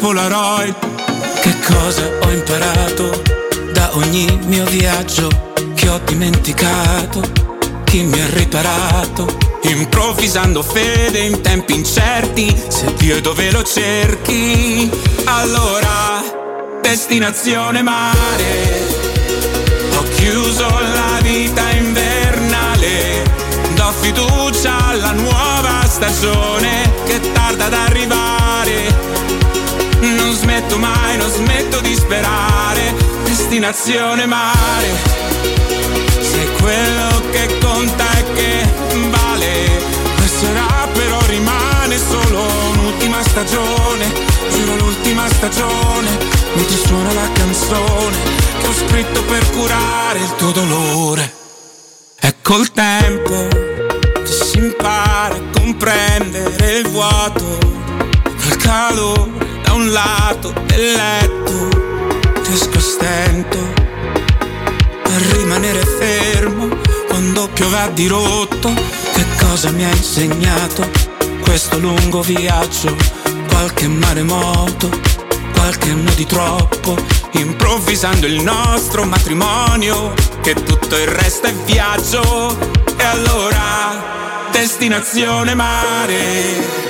Polaroid. Che cosa ho imparato da ogni mio viaggio che ho dimenticato? Chi mi ha riparato? Improvvisando fede in tempi incerti, se Dio dove lo cerchi, allora destinazione mare. Ho chiuso la vita invernale, do fiducia alla nuova stagione che tarda ad arrivare. Non smetto mai, non smetto di sperare, destinazione mare. Sei quello che conta e che vale. Passerà però rimane solo un'ultima stagione. Giuro l'ultima stagione. Mentre suona la canzone che ho scritto per curare il tuo dolore. È col tempo che si impara a comprendere il vuoto. Col calore un lato del letto. Riesco a stento a rimanere fermo quando piove a dirotto. Che cosa mi ha insegnato questo lungo viaggio? Qualche maremoto, qualche anno di troppo, improvvisando il nostro matrimonio, che tutto il resto è viaggio. E allora, destinazione mare.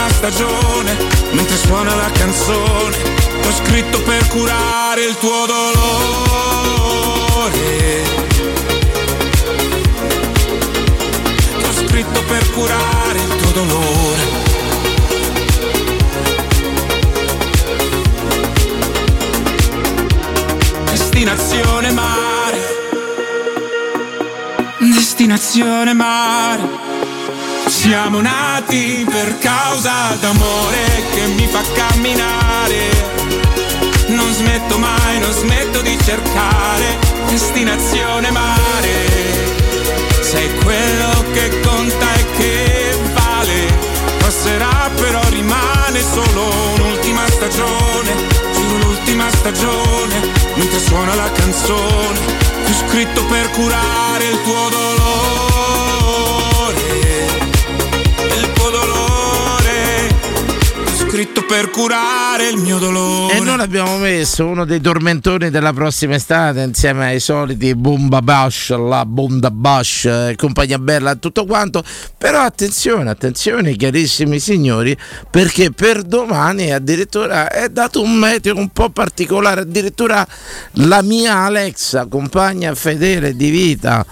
l'ultima stagione, mentre suona la canzone, ho scritto per curare il tuo dolore. Ho scritto per curare il tuo dolore. Destinazione mare. Destinazione mare. Siamo nati per causa d'amore che mi fa camminare. Non smetto mai, non smetto di cercare destinazione mare. Sei quello che conta e che vale. Passerà però rimane solo un'ultima stagione. Giuro l'ultima stagione. Mentre suona la canzone. Ho scritto per curare il tuo dolore. Scritto per curare il mio dolore. E noi abbiamo messo uno dei tormentoni della prossima estate insieme ai soliti Bomba Bash, la Bonda Bash, eh, compagnia bella tutto quanto. Però attenzione, attenzione carissimi signori, perché per domani addirittura è dato un meteo un po' particolare, addirittura la mia Alexa, compagna fedele di vita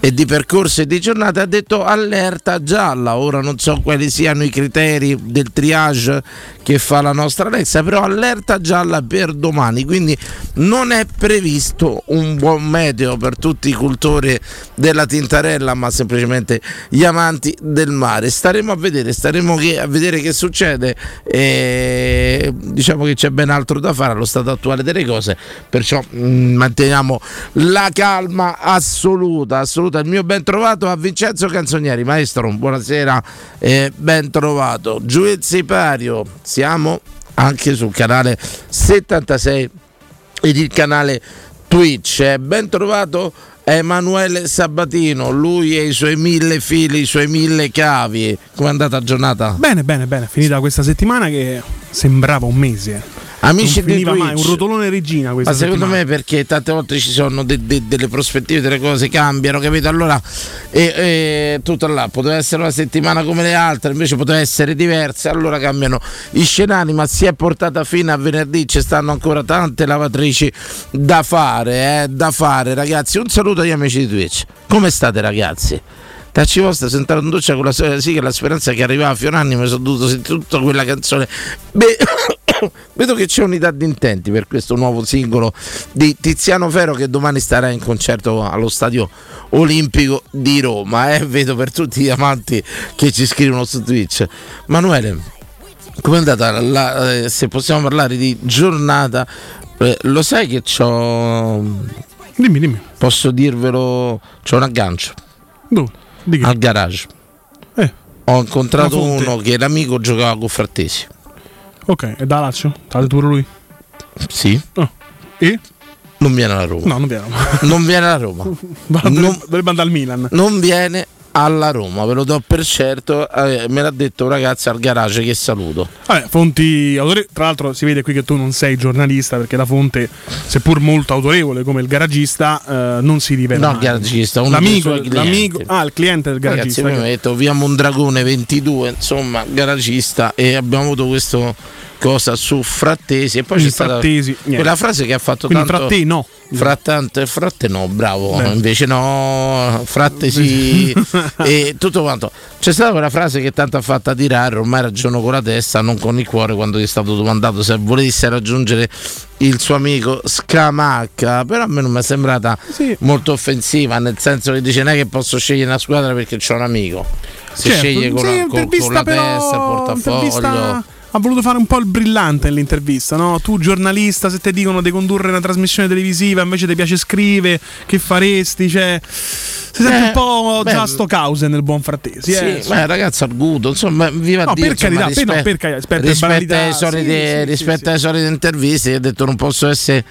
e di percorso e di giornata ha detto allerta gialla. Ora non so quali siano i criteri del triage che fa la nostra Alexa, però allerta gialla per domani, quindi non è previsto un buon meteo per tutti i cultori della tintarella, ma semplicemente gli amanti del mare. Staremo a vedere, staremo che, a vedere che succede. E diciamo che c'è ben altro da fare allo stato attuale delle cose, perciò mh, manteniamo la calma assoluta, assoluta. Il mio ben trovato a Vincenzo Canzonieri, maestro, buonasera e ben trovato. Giù il sipario, siamo anche sul canale 76 ed il canale Twitch. Eh, Ben trovato Emanuele Sabatino, lui e i suoi mille fili, i suoi mille cavi. Come è andata la giornata? Bene, bene, bene. Finita questa settimana che sembrava un mese. Amici non di finiva mai, un Twitch. rotolone regina questa Ma secondo settimana. me perché tante volte ci sono de- de- delle prospettive, delle cose cambiano, capito? Allora e, e, tutto là, poteva essere una settimana come le altre, invece poteva essere diversa, allora cambiano i scenari, ma si è portata fino a venerdì, ci stanno ancora tante lavatrici da fare, eh, da fare ragazzi. Un saluto agli amici di Twitch. Come state ragazzi? Tacci vostra sentare in doccia con la sì che la speranza che arrivava Fioranni mi sono dovuto sentire tutta quella canzone. Beh, vedo che c'è unità di intenti per questo nuovo singolo di Tiziano Ferro che domani starà in concerto allo stadio olimpico di Roma. Eh? Vedo per tutti gli amanti che ci scrivono su Twitch. Manuele, come è andata? la- eh, se possiamo parlare di giornata, eh, lo sai che c'ho. Dimmi, dimmi. Posso dirvelo? C'ho un aggancio Dove? Al garage. Eh, Ho incontrato uno che l'amico giocava con Frattesi. Ok, è da Lazio? Tale pure lui? Sì, Oh. E? non viene alla Roma. No, non viene. Non viene alla Roma. Non- dovrebbe andare al Milan. Non viene alla Roma, ve lo do per certo. eh, me l'ha detto un ragazzo al garage che saluto. Vabbè, fonti autorevoli. Tra l'altro si vede qui che tu non sei giornalista perché la fonte, seppur molto autorevole come il garagista, eh, non si rivela. No, il garagista, L'amico, suoi clienti. l'amico, ah, il cliente del Ragazzi, garagista. poi mi ha detto via Mondragone 22, insomma, garagista e abbiamo avuto questo cosa su Frattesi e poi Quindi c'è stata Frattesi, quella frase che ha fatto Quindi tanto fra te no. Frattante, fratte no, bravo, Beh. invece no, fratte sì e tutto quanto. C'è stata quella frase che tanto ha fatto tirare, ormai ragiono con la testa, non con il cuore quando gli è stato domandato se volesse raggiungere il suo amico Scamacca, però a me non mi è sembrata Sì. molto offensiva, nel senso che dice non è che posso scegliere una squadra perché c'ho un amico. Se Certo, sceglie con, sì, la, con- con la però- testa, il portafoglio. Ha voluto fare un po' il brillante nell'intervista, no? Tu giornalista, se ti dicono di condurre una trasmissione televisiva, invece ti piace scrivere, che faresti? Cioè, si sente Eh, un po' beh, già sto cause nel buon frattesi. eh. Sì, ma ragazzo arguto, insomma, viva No, Dio, per insomma, carità, per- no, rispe- per carità, rispetto alle rispetto ai soliti, sì, sì, rispetto sì, alle solite interviste, io ho detto non posso essere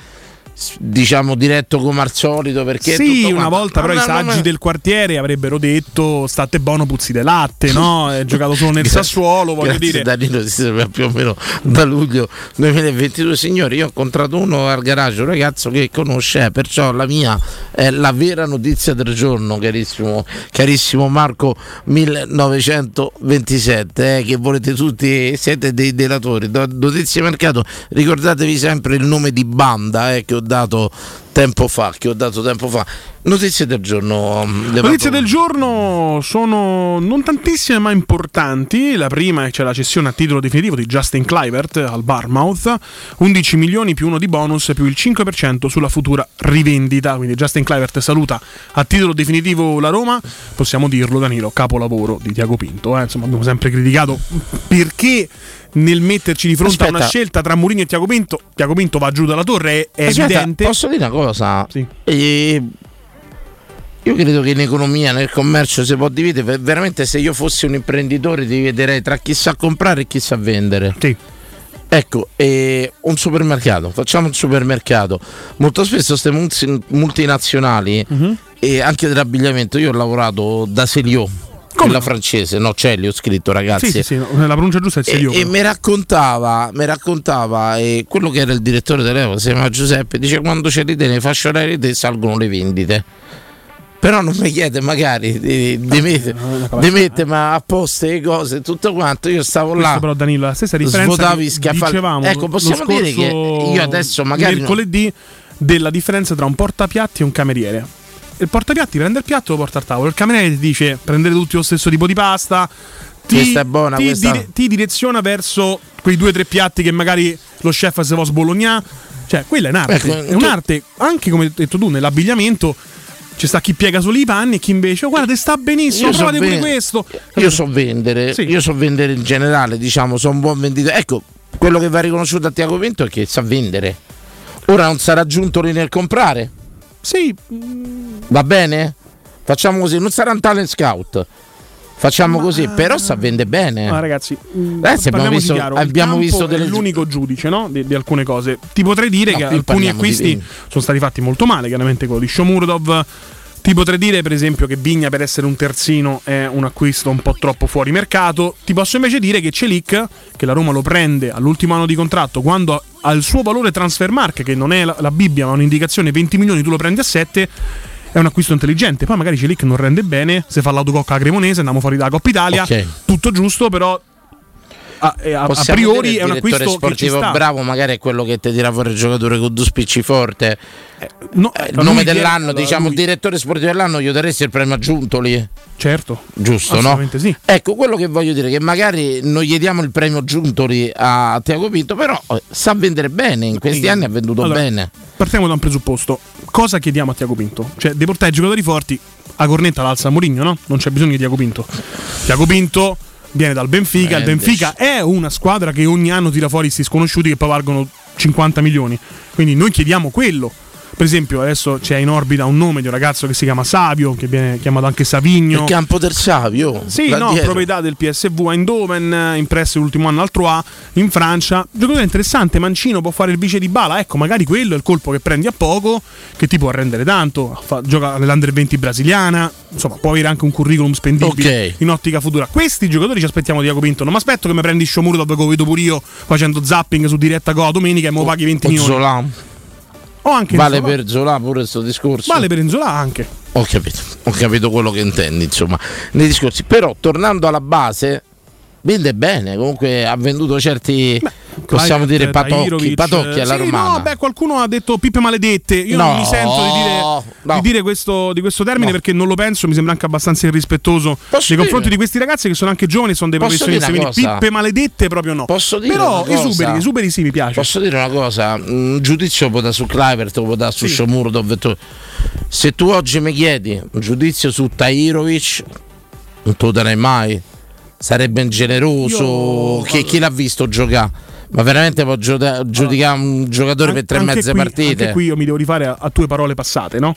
diciamo diretto come al solito perché sì, una quanto- volta però No, i saggi no, del quartiere avrebbero detto state buono puzzi de latte, no? È giocato solo nel Grazie- Sassuolo, voglio dire. Danilo si sapeva più o meno da luglio 2022 signori io ho incontrato uno al garage un ragazzo che conosce eh, perciò la mia è la vera notizia del giorno carissimo, carissimo Marco 1927 eh, che volete tutti siete dei delatori notizie mercato ricordatevi sempre il nome di banda eh, che ho dato tempo fa che ho dato tempo fa notizie del giorno mm, Notizie del giorno sono non tantissime ma importanti. La prima è c'è la cessione a titolo definitivo di Justin Clivert al Barmouth, 11 milioni più uno di bonus più il 5% sulla futura rivendita. Quindi Justin Clivert saluta a titolo definitivo la Roma. Possiamo dirlo, Danilo, capolavoro di Tiago Pinto. eh. Insomma, abbiamo sempre criticato perché nel metterci di fronte a una Aspetta. scelta tra Mourinho e Tiago Pinto, Tiago Pinto va giù dalla torre, è, è Aspetta, evidente. Posso dire una cosa? Sì. Eh, io credo che in economia, nel commercio si può dividere. ver- Veramente, se io fossi un imprenditore, dividerei tra chi sa comprare e chi sa vendere. Sì. Ecco, eh, un supermercato, facciamo un supermercato. Molto spesso queste multinazionali Mhm. e anche dell'abbigliamento, io ho lavorato da Selio, quella francese, no, Celli ho scritto ragazzi. Sì, sì, sì, no, la pronuncia giusta è il E, e mi raccontava, mi raccontava eh, quello che era il direttore dell'Evo, si chiama Giuseppe, dice quando c'è l'idea nei fasce orarie te salgono le vendite. Però non mi chiede magari di, di, mettere, di mettere ma a posto le cose, tutto quanto. Io stavo Questo là. però Danilo, la stessa differenza Svuotavi scaffali. dicevamo Ecco, possiamo dire che io adesso magari mercoledì della differenza tra un portapiatti e un cameriere. Il portapiatti prende il piatto e lo porta al tavolo. Il cameriere ti dice prendete tutti lo stesso tipo di pasta. Ti, Questa è buona, ti, questa- dire- ti direziona verso quei due o tre piatti che magari lo chef se va a sbolognare. Cioè, quella è un'arte. Ecco, è tu- un'arte, anche come hai detto tu, nell'abbigliamento. Ci sta chi piega solo i panni e chi invece, oh, guarda, sta benissimo, Io so provate pure ven- questo. Io so vendere, Sì. io so vendere in generale, diciamo, sono un buon venditore. Ecco, quello che va riconosciuto a Tiago Pinto è che sa vendere. Ora non sarà giunto lì nel comprare. Sì, Va bene? Facciamo così, non sarà un talent scout. Facciamo così, però sa vende bene. Ma ragazzi, mh, Ragazzi, abbiamo visto- chiaro, abbiamo visto è delle- l'unico giudice no? di, di alcune cose. Ti potrei dire No, che alcuni di acquisti vini. sono stati fatti molto male, chiaramente quello di Shomurdov. Ti potrei dire, per esempio, che Vigna per essere un terzino è un acquisto un po' troppo fuori mercato. Ti posso invece dire che Celic, che la Roma lo prende all'ultimo anno di contratto, quando ha il suo valore transfer mark, che non è la, la Bibbia, ma un'indicazione 20 milioni, tu lo prendi a 7. È un acquisto intelligente. Poi magari Celic non rende bene. Se fa l'autococca a Cremonese, andiamo fuori dalla Coppa Italia. Ok. Tutto giusto, però. A, a- a priori è un acquisto sportivo bravo, magari è quello che ti tira fuori il giocatore con due spicci forte. No, Eh, il lui nome dell'anno, allora, diciamo, lui- il direttore sportivo dell'anno, gli daresti il premio Giuntoli. Certo. Giusto, no? Sì. Ecco, quello che voglio dire, che magari non gli diamo il premio Giuntoli a Tiago Pinto, però eh, sa vendere bene, in questi anni ha venduto Allora, bene. Partiamo da un presupposto. Cosa chiediamo a Tiago Pinto? Cioè, di portare i giocatori forti a cornetta l'alza Mourinho, no? Non c'è bisogno di Tiago Pinto. Tiago Pinto viene dal Benfica. Il. Benfica è una squadra che ogni anno tira fuori questi sconosciuti che poi valgono 50 milioni. Quindi noi chiediamo quello. Per esempio, adesso c'è in orbita un nome di un ragazzo che si chiama Savio, che viene chiamato anche Savigno. Il campo del Savio. Sì, no, dietro. proprietà del PSV a Eindhoven, impresso l'ultimo anno al Troyes in Francia. Giocatore interessante, Mancino può fare il vice di Bala, ecco, magari quello è il colpo che prendi a poco, che ti può rendere tanto. Fa- gioca nell'Under 20 brasiliana, insomma, può avere anche un curriculum spendibile Ok. in ottica futura. Questi giocatori ci aspettiamo di Diaco Pinto. Non mi aspetto che mi prendi Shomuro dopo che lo vedo pure io facendo zapping su diretta Go domenica e me lo paghi 20 O milioni. Zola. O anche Vale Zola. per Zola pure questo discorso. Vale per Enzola anche. Ho capito, ho capito quello che intendi, insomma, nei discorsi. Però tornando alla base, vende bene, comunque ha venduto certi, possiamo Clivert, dire, patocchi, patocchi alla sì, romana. No, beh, qualcuno ha detto pippe maledette. Io No, non mi sento di dire, no. di dire questo, di questo termine No. perché non lo penso. Mi sembra anche abbastanza irrispettoso Posso nei confronti dire- di questi ragazzi che sono anche giovani, sono dei Posso professionisti. Quindi cosa? pippe maledette proprio no. Posso dire Però esuberi, esuberi sì, mi piace. Posso dire una cosa? Un giudizio può dare su Clivert, può dare su Sì. Tu- Se tu oggi mi chiedi un giudizio su Tahirovic, non te lo darei mai. Sarebbe ingeneroso. Io- Chi, chi l'ha visto giocare? Ma veramente può giudicare un giocatore per tre e mezze qui- partite? Anche qui io mi devo rifare a, a tue parole passate, no?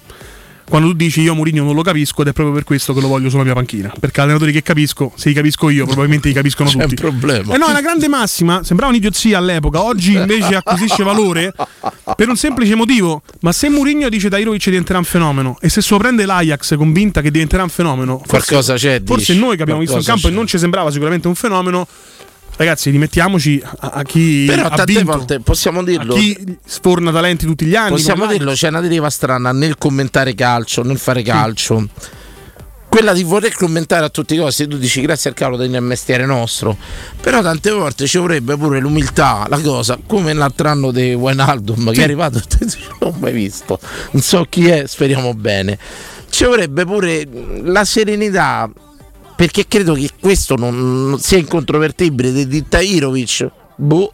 Quando tu dici io Mourinho non lo capisco ed è proprio per questo che lo voglio sulla mia panchina. Perché allenatori che capisco, se li capisco io, probabilmente li capiscono C'è un tutti. problema. Eh no, è una grande massima, sembrava un'idiozia all'epoca, oggi invece acquisisce valore per un semplice motivo. Ma se Mourinho dice Dairovic diventerà un fenomeno e se se lo prende l'Ajax convinta che diventerà un fenomeno, forse, Qualcosa c'è, forse dici? noi che abbiamo visto in campo e c'è. non ci sembrava sicuramente un fenomeno, ragazzi, rimettiamoci a, a chi Però tante vinto, volte possiamo dirlo. chi sforna talenti tutti gli anni. Possiamo dirlo, c'è una deriva strana nel commentare calcio, nel fare calcio. Quella di voler commentare a tutti i costi, tu dici grazie al cavolo del mestiere nostro. Però tante volte ci vorrebbe pure l'umiltà, la cosa, come l'altro anno di Wijnaldum che è arrivato e te non ho mai visto, non so chi è, speriamo bene. Ci vorrebbe pure la serenità, perché credo che questo non, sia incontrovertibile di, di Tahirovic. Boh,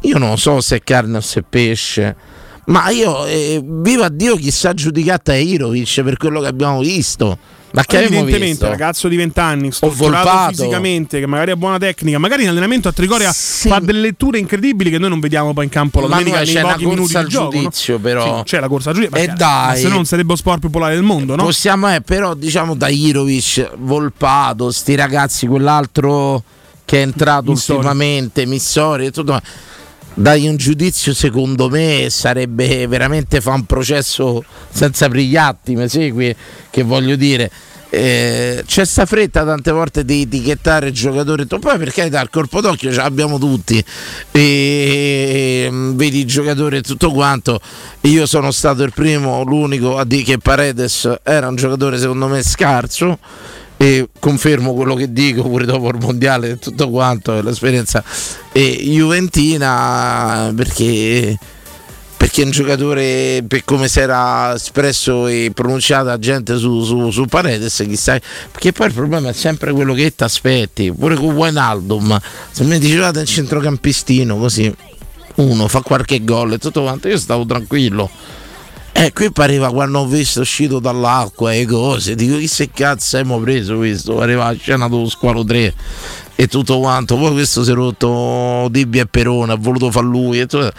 io non so se è carne o se è pesce. Ma io, eh, viva Dio, chi sa giudicare Tahirovic per quello che abbiamo visto. Ma che Evidentemente, visto? ragazzo di 20 anni, strutturato fisicamente, che magari ha buona tecnica, magari in allenamento a Trigoria Sì. fa delle letture incredibili che noi non vediamo poi in campo la Ma domenica no, nei c'è pochi minuti al gioco. no? giudizio, però. Sì, c'è la corsa al giudizio, E dai. se no non sarebbe lo sport più popolare del mondo, no? Possiamo, eh, però, diciamo Tahirovic, Volpato, sti ragazzi, quell'altro che è entrato Missori. ultimamente, Missori e tutto. ma Dai un giudizio, secondo me, sarebbe veramente fa un processo senza prigliatti, mi segui? Che voglio dire. Eh, c'è sta fretta tante volte di etichettare il giocatore poi per carità il corpo d'occhio ce l'abbiamo tutti e mm, vedi i giocatori e tutto quanto io sono stato il primo l'unico a dire che Paredes era un giocatore secondo me scarso e confermo quello che dico pure dopo il mondiale e tutto quanto l'esperienza. E Juventina perché perché un giocatore per come si era espresso e pronunciata gente su, su, su Paredes chissà. Perché poi il problema è sempre quello che ti aspetti. Pure con Wijnaldum se mi dicevate un centrocampistino così uno fa qualche gol e tutto quanto io stavo tranquillo eh, qui pareva quando ho visto uscito dall'acqua e cose, dico chi se cazzo abbiamo preso questo? Arriva la scena dello squalo 3 e tutto quanto, poi questo si è rotto Dibbia e Perone, ha voluto far lui e tutto.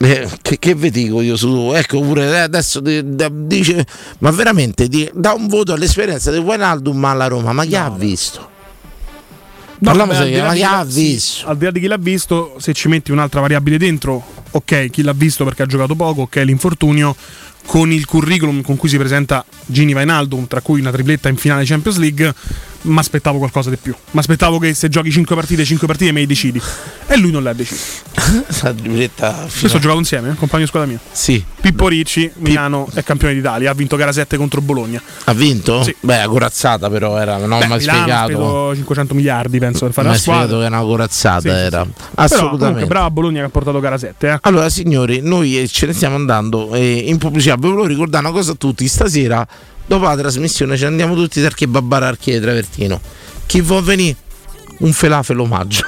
Eh, che, che vi dico io su ecco pure eh, adesso di- da- dice ma veramente di- dà un voto all'esperienza di Wijnaldum alla Roma ma chi ha visto? No, ma di chi chi ha l'ha- visto? al di là di chi l'ha visto, se ci metti un'altra variabile dentro, ok, chi l'ha visto perché ha giocato poco, ok, l'infortunio, con il curriculum con cui si presenta Gini Vainaldum, tra cui una tripletta in finale Champions League, mi aspettavo qualcosa di più. Mi aspettavo che se giochi 5 partite, 5 partite me le decidi. E lui non le ha decise. La tripletta Questo ho giocato insieme, eh, compagno di squadra mia. Sì. Pippo Ricci, Milano è campione d'Italia, ha vinto gara 7 contro Bologna. Ha vinto? Sì. Beh, corazzata però era, non ho mai spiegato. speso 500 miliardi, penso, per fare Non la hai spiegato che squadra. era una corazzata, Sì, sì, era. sì. Però Assolutamente. comunque brava Bologna che ha portato gara 7, eh. Allora, signori, noi ce ne stiamo andando eh, in pubblicità. Vi volevo ricordare una cosa a tutti: stasera, dopo la trasmissione, ci andiamo tutti dal kebabare Archie Travertino. Chi vuol venire? Un felafel omaggio.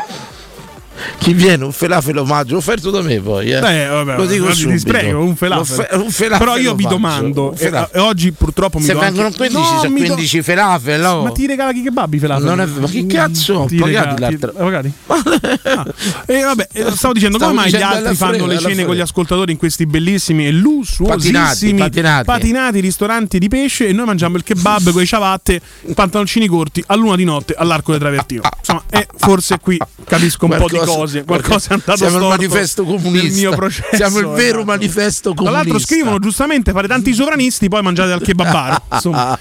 Chi viene? Un felafel omaggio offerto da me poi. Eh. Eh, vabbè, Lo dico subito. sprego, un falafel. L'offe- un falafel Però io vi domando, Un e, falafel. e oggi purtroppo mi Se vengono anche- 15, No, sono mi do- 15 falafel. oh. Ma ti regala chi kebab i falafel? Non è- ma che cazzo? Ti Pagati regala- l'altra- ti- pagati? Ah. E vabbè, eh, stavo dicendo Stavo come mai gli altri fanno frega, le cene frega. con gli ascoltatori in questi bellissimi e lussuosissimi Patinati, patinati. patinati ristoranti di pesce e noi mangiamo il kebab con i ciabatte, pantaloncini corti a luna di notte all'arco del travertino. Insomma, e forse qui capisco un po' di cose, qualcosa è andato Siamo il manifesto comunista. nel mio processo. Siamo il vero esatto. manifesto Tra comunista. l'altro scrivono giustamente fare tanti sovranisti, poi mangiate al kebabaro. Insomma,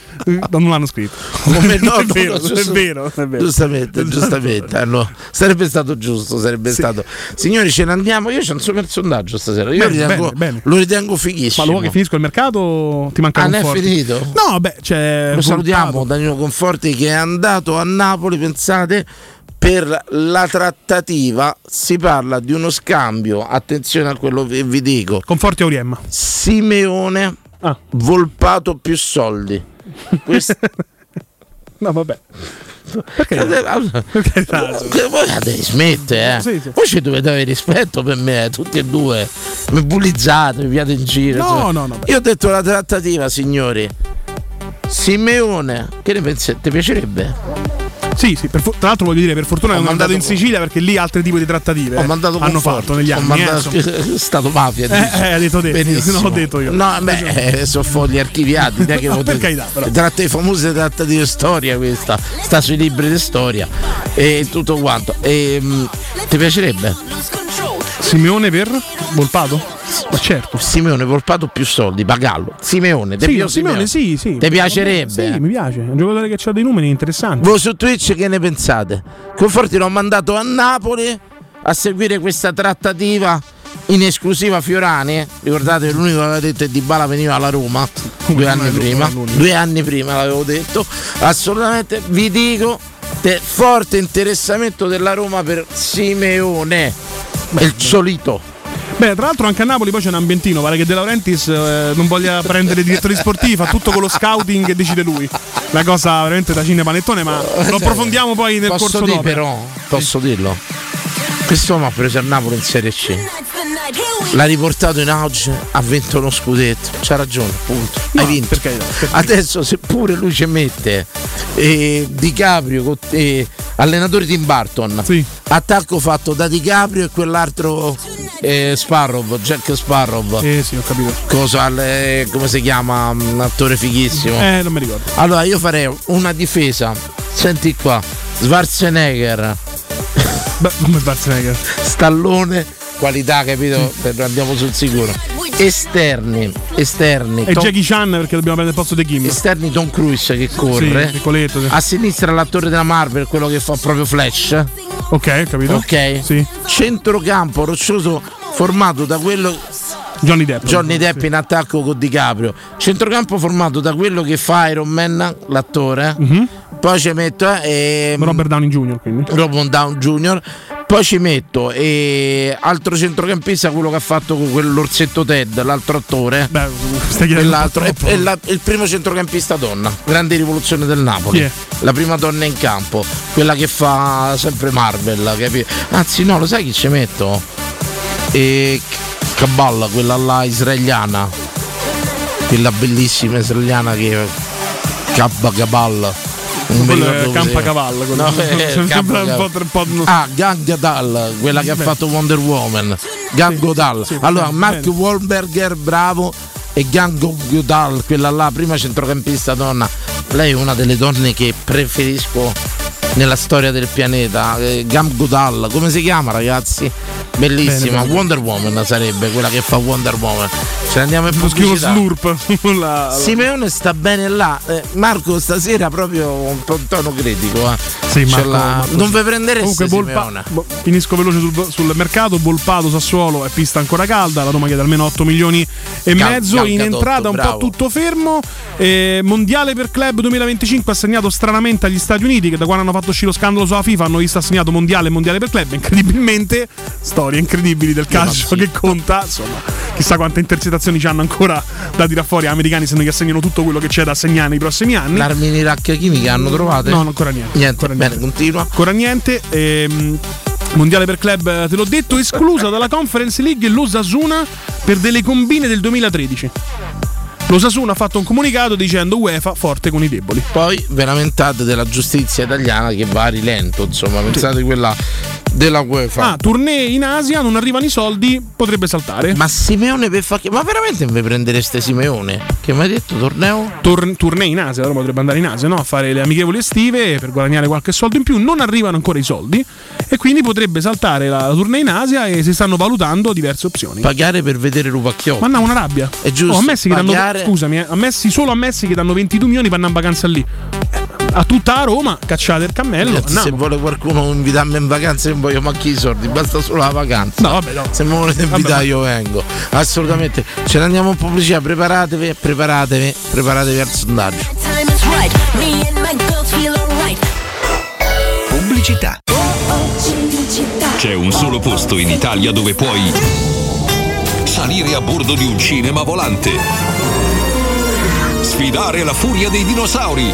non l'hanno scritto. Come no, è, vero, no, non è giusto- vero, è vero. Giustamente, giustamente. eh, no. Sarebbe stato giusto, sarebbe stato. Signori, ce ne andiamo. Io c'ho un super sondaggio stasera. Io Bene, ritengo- bene, bene. lo ritengo Ma fighissimo. lo vuoi che finisco il mercato? Ti manca Ah, è finito? No, beh, c'è. Lo salutiamo. Danilo Conforti che è andato a Napoli, pensate, per la trattativa. Si parla di uno scambio, attenzione a quello che vi dico. Conforti Auriemma. Simeone, Ah. Volpato più soldi. Questo- No, vabbè. Perché? Perché? Voi devi smettere, eh. Sì, sì. Voi ci dovete avere rispetto per me, eh, tutti e due. Mi bullizzate, mi piate in giro. No, no, no. Io ho detto la trattativa, signori. Simeone, che ne pensate? Ti piacerebbe? Sì, sì, per fu- tra l'altro voglio dire, per fortuna Ho che non andato in Sicilia perché lì altri tipi di trattative Ho eh, mandato hanno fatto negli ho anni. mandato- eh. Stato mafia. Eh, eh, hai detto te, Benissimo. non ho detto io. No, beh, eh, sono fogli archiviati. è che No, per carità, però. Tratta famose trattative di storia questa. Sta sui libri di storia e tutto quanto. E, mh, ti piacerebbe? Simeone per Volpato? Ma certo. Simeone Volpato più soldi, pagallo. Simeone, te Sì, piace Simeone, sì, sì. Ti piacerebbe? Sì, mi piace. È un giocatore che ha dei numeri interessanti. Voi su Twitch che ne pensate? Conforti l'ho mandato a Napoli a seguire questa trattativa in esclusiva Fiorani. Ricordate l'unico che aveva detto è Di Bala veniva alla Roma due anni prima. Due anni prima l'avevo detto. Assolutamente vi dico te- forte interessamento della Roma per Simeone. il solito. Beh, tra l'altro anche a Napoli poi c'è un ambientino, pare che De Laurentiis eh, non voglia prendere i direttori sportivi, fa tutto con lo scouting e decide lui. La cosa veramente da cinepanettone, ma lo approfondiamo poi nel Posso corso d'opera. però, posso dirlo. Quest'uomo ha preso il Napoli in Serie C. L'ha riportato in auge, ha vinto uno scudetto. C'ha ragione, punto. No, Hai vinto. per carità, per carità. Adesso, seppure lui ci mette eh, Di Caprio, eh, allenatore Tim Barton, Sì. attacco fatto da Di Caprio e quell'altro eh, Sparrow, Jack Sparrow. Eh sì, ho capito. Cosa, eh, come si chiama? Un attore fighissimo. Eh, non mi ricordo. Allora io farei una difesa. Senti qua, Schwarzenegger, Beh, come Schwarzenegger. Stallone, qualità, capito? Per- Andiamo sul sicuro. Esterni, esterni. E Tom- Jackie Chan perché dobbiamo prendere il posto di Kim. esterni Tom Cruise che corre. Sì, sì. A sinistra l'attore della Marvel, quello che fa proprio Flash. Ok, capito? Ok? Sì. Centrocampo roccioso formato da quello Johnny Depp. Johnny Sì. Depp in attacco con Di Caprio. Centrocampo formato da quello che fa Iron Man, l'attore. Poi ci metto eh, ehm, Robert Downey Jr. quindi. Robin Down Jr. Poi ci metto eh, altro centrocampista, quello che ha fatto con quell'orsetto Ted, l'altro attore. Beh, stai E chiedendo è troppo. la- il primo centrocampista donna, grande rivoluzione del Napoli. È? La prima donna in campo, quella che fa sempre Marvel, capi? Anzi, no, lo sai chi ci metto? E Caballa, quella là israeliana, quella bellissima israeliana che Cabba Caballa. Non mi Quello ricordo è come si Campa chiama. Cavallo. quello. No, eh, Sembra Campa un po' Cavallo. troppo. Ah, Gang Gadal, quella che ha fatto Wonder Woman. Gang Godal. sì, allora, bene, Mark bene. Wahlberger, bravo. E Gang Godal, quella là, prima centrocampista donna. Lei è una delle donne che preferisco nella storia del pianeta. Eh, Gam Godal, come si chiama ragazzi? Bellissima, Bene. Wonder Woman sarebbe quella che fa Wonder Woman. Ce ne andiamo in pubblicità. slurp sulla. Simeone sta bene là. Eh, Marco stasera proprio un po' un tono critico. Eh. Sì, Marco, l'ha- Marco, non sì. vi prendereste Comunque, Simeone. Bo- finisco veloce sul, sul mercato. Bolpato Sassuolo è pista ancora calda. La Roma chiede almeno 8 milioni e Cal- mezzo. In entrata un bravo. po' tutto fermo. Eh, mondiale per club 2025 assegnato stranamente agli Stati Uniti. Che da quando hanno fatto uscire lo scandalo sulla FIFA hanno visto assegnato mondiale e mondiale per club. Incredibilmente, storie incredibili del calcio che conta. Insomma, chissà quante intercettazioni ci hanno ancora da tirare fuori. Gli americani se non gli assegnano tutto quello che c'è da assegnare nei prossimi anni. L'armi di racchia chimica hanno trovate? No, non ancora niente. Niente, Ancora bene, continua. Ancora niente. ehm, mondiale per club, eh, te l'ho detto, esclusa dalla Conference League l'Osasuna per delle combine del 2013. L'Osasuna ha fatto un comunicato dicendo UEFA forte con i deboli. Poi ve lamentate della giustizia italiana che va a rilento, insomma, pensate quella della UEFA. Ah, tournée in Asia, non arrivano i soldi, potrebbe saltare. Ma Simeone per fa... Ma veramente vi prendereste Simeone? Che mi hai detto torneo? Tor- tournée in Asia, allora potrebbe andare in Asia no? a fare le amichevoli estive per guadagnare qualche soldo in più. Non arrivano ancora i soldi e quindi potrebbe saltare la, la tournée in Asia e si stanno valutando diverse opzioni. Pagare per vedere Rupacchiotto. Ma no, una rabbia. È giusto, Oh, a Messi che danno, pagare- scusami, eh, a Messi, solo a Messi che danno 22 milioni per andare in vacanza lì. A tutta la Roma, cacciate il cammello. Ragazzi, se vuole qualcuno invitarmi in vacanza, non voglio manchi i soldi, basta solo la vacanza. No, vabbè, no. Se mi volete invitare, io vengo. Assolutamente. Ce ne andiamo in pubblicità, preparatevi, preparatevi, preparatevi al sondaggio. Pubblicità. C'è un solo posto in Italia dove puoi salire a bordo di un cinema volante, sfidare la furia dei dinosauri,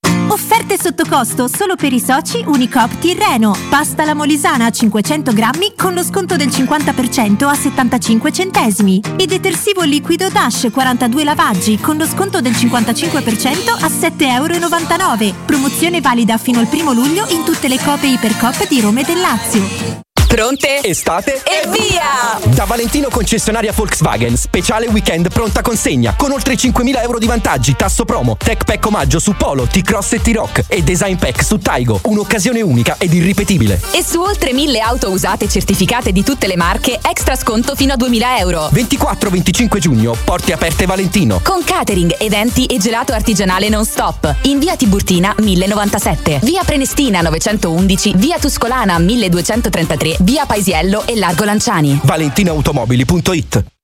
Offerte sotto costo solo per i soci Unicop Tirreno. Pasta alla molisana a 500 grammi con lo sconto del 50% a 75 centesimi. E detersivo liquido Dash 42 lavaggi con lo sconto del 55% a 7,99 euro. Promozione valida fino al primo luglio in tutte le cope Ipercop di Roma e del Lazio. Pronte? Estate? E via! Da Valentino concessionaria Volkswagen, speciale weekend pronta consegna, con oltre 5.000 euro di vantaggi, tasso promo, tech pack omaggio su Polo, T-Cross e T-Rock e design pack su Taigo, un'occasione unica ed irripetibile. E su oltre 1000 auto usate certificate di tutte le marche, extra sconto fino a 2000 euro. 24-25 giugno, porte aperte Valentino. Con catering, eventi e gelato artigianale non stop. In via Tiburtina 1097, via Prenestina 911, via Tuscolana 1233, via Paisiello e Largo Lanciani. ValentinoAutomobili.it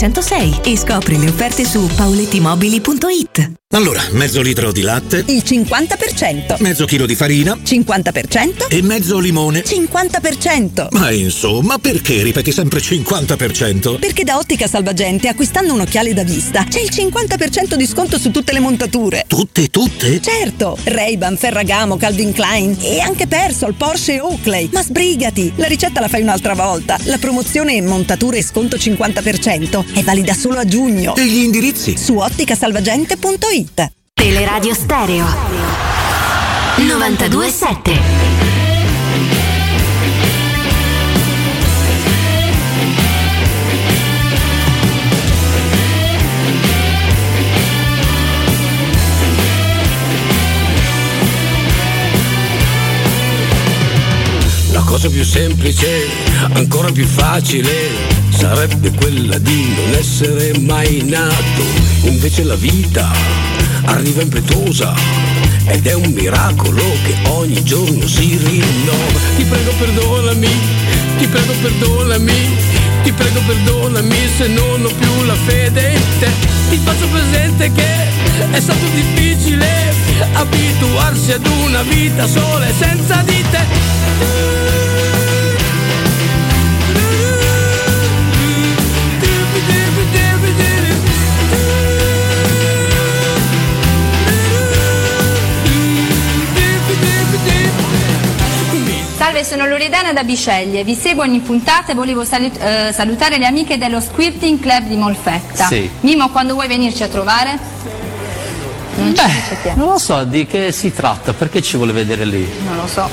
606 e scopri le offerte su paolettimobili.it. Allora, mezzo litro di latte, Il 50%. mezzo chilo di farina 50%. e mezzo limone. 50%. Ma insomma, perché ripeti sempre 50%? Perché da Ottica Salvagente acquistando un occhiale da vista c'è il 50% di sconto su tutte le montature. Tutte, tutte? Certo, Ray-Ban, Ferragamo, Calvin Klein e anche Persol, Porsche e Oakley. Ma sbrigati, la ricetta la fai un'altra volta. La promozione montature e sconto 50% è valida solo a giugno. E gli indirizzi? Su otticasalvagente.it. Teleradio Stereo 927 cosa più semplice, ancora più facile, sarebbe quella di non essere mai nato. Invece la vita arriva impetuosa ed è un miracolo che ogni giorno si rinnova. Ti prego perdonami, ti prego perdonami, Ti prego perdonami se non ho più la fede in te Ti faccio presente che è stato difficile Abituarsi ad una vita sola e senza di te Salve, sono Loredana da Bisceglie, vi seguo ogni puntata e volevo salut- eh, salutare le amiche dello Squirting Club di Molfetta. Sì. Mimo, quando vuoi venirci a trovare? Non è. Non lo so di che si tratta, perché ci vuole vedere lì? Non lo so.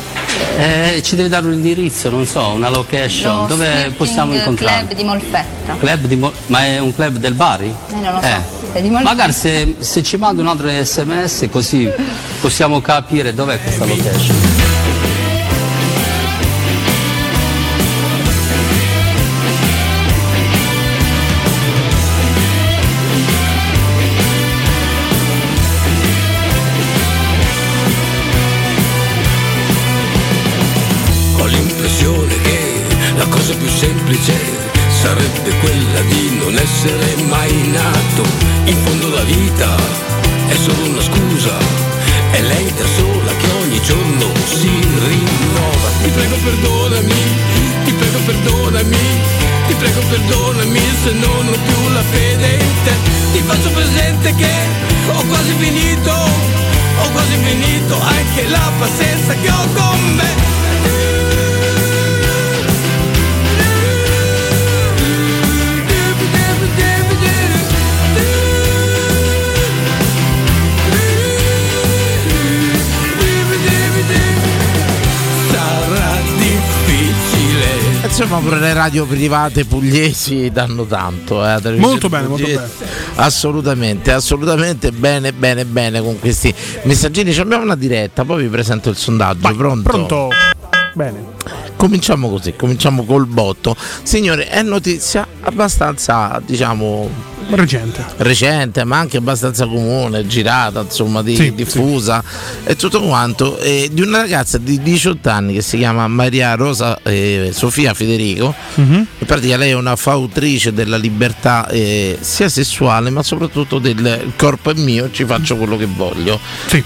Eh, ci deve dare un indirizzo, non so, una location, Lo dove possiamo incontrare? Club di Molfetta. Club di Mo- ma è un club del Bari? Eh, non lo so. Eh. Magari se, se ci manda un altro sms così possiamo capire dov'è questa location. Semplice sarebbe quella di non essere mai nato. In fondo la vita è solo una scusa, è lei da sola che ogni giorno si rinnova. Ti prego perdonami, ti prego perdonami, ti prego perdonami se non ho più la fede in te. Ti faccio presente che ho quasi finito, ho quasi finito anche la pazienza che ho con me. Insomma, pure le radio private pugliesi danno tanto. Eh, Molto bene, molto pugliese. Assolutamente, assolutamente bene, bene, bene con questi messaggini. Ci abbiamo una diretta, poi vi presento il sondaggio. pronto? Pronto? Bene. Cominciamo così, cominciamo col botto. Signore, è notizia abbastanza, diciamo, Recente. recente, ma anche abbastanza comune, girata, insomma, di- Sì, diffusa e tutto quanto, eh, di una ragazza di 18 anni che si chiama Maria Rosa eh, Sofia Federico. Mhm. In pratica lei è una fautrice della libertà eh, sia sessuale, ma soprattutto del corpo è mio, ci faccio quello che voglio.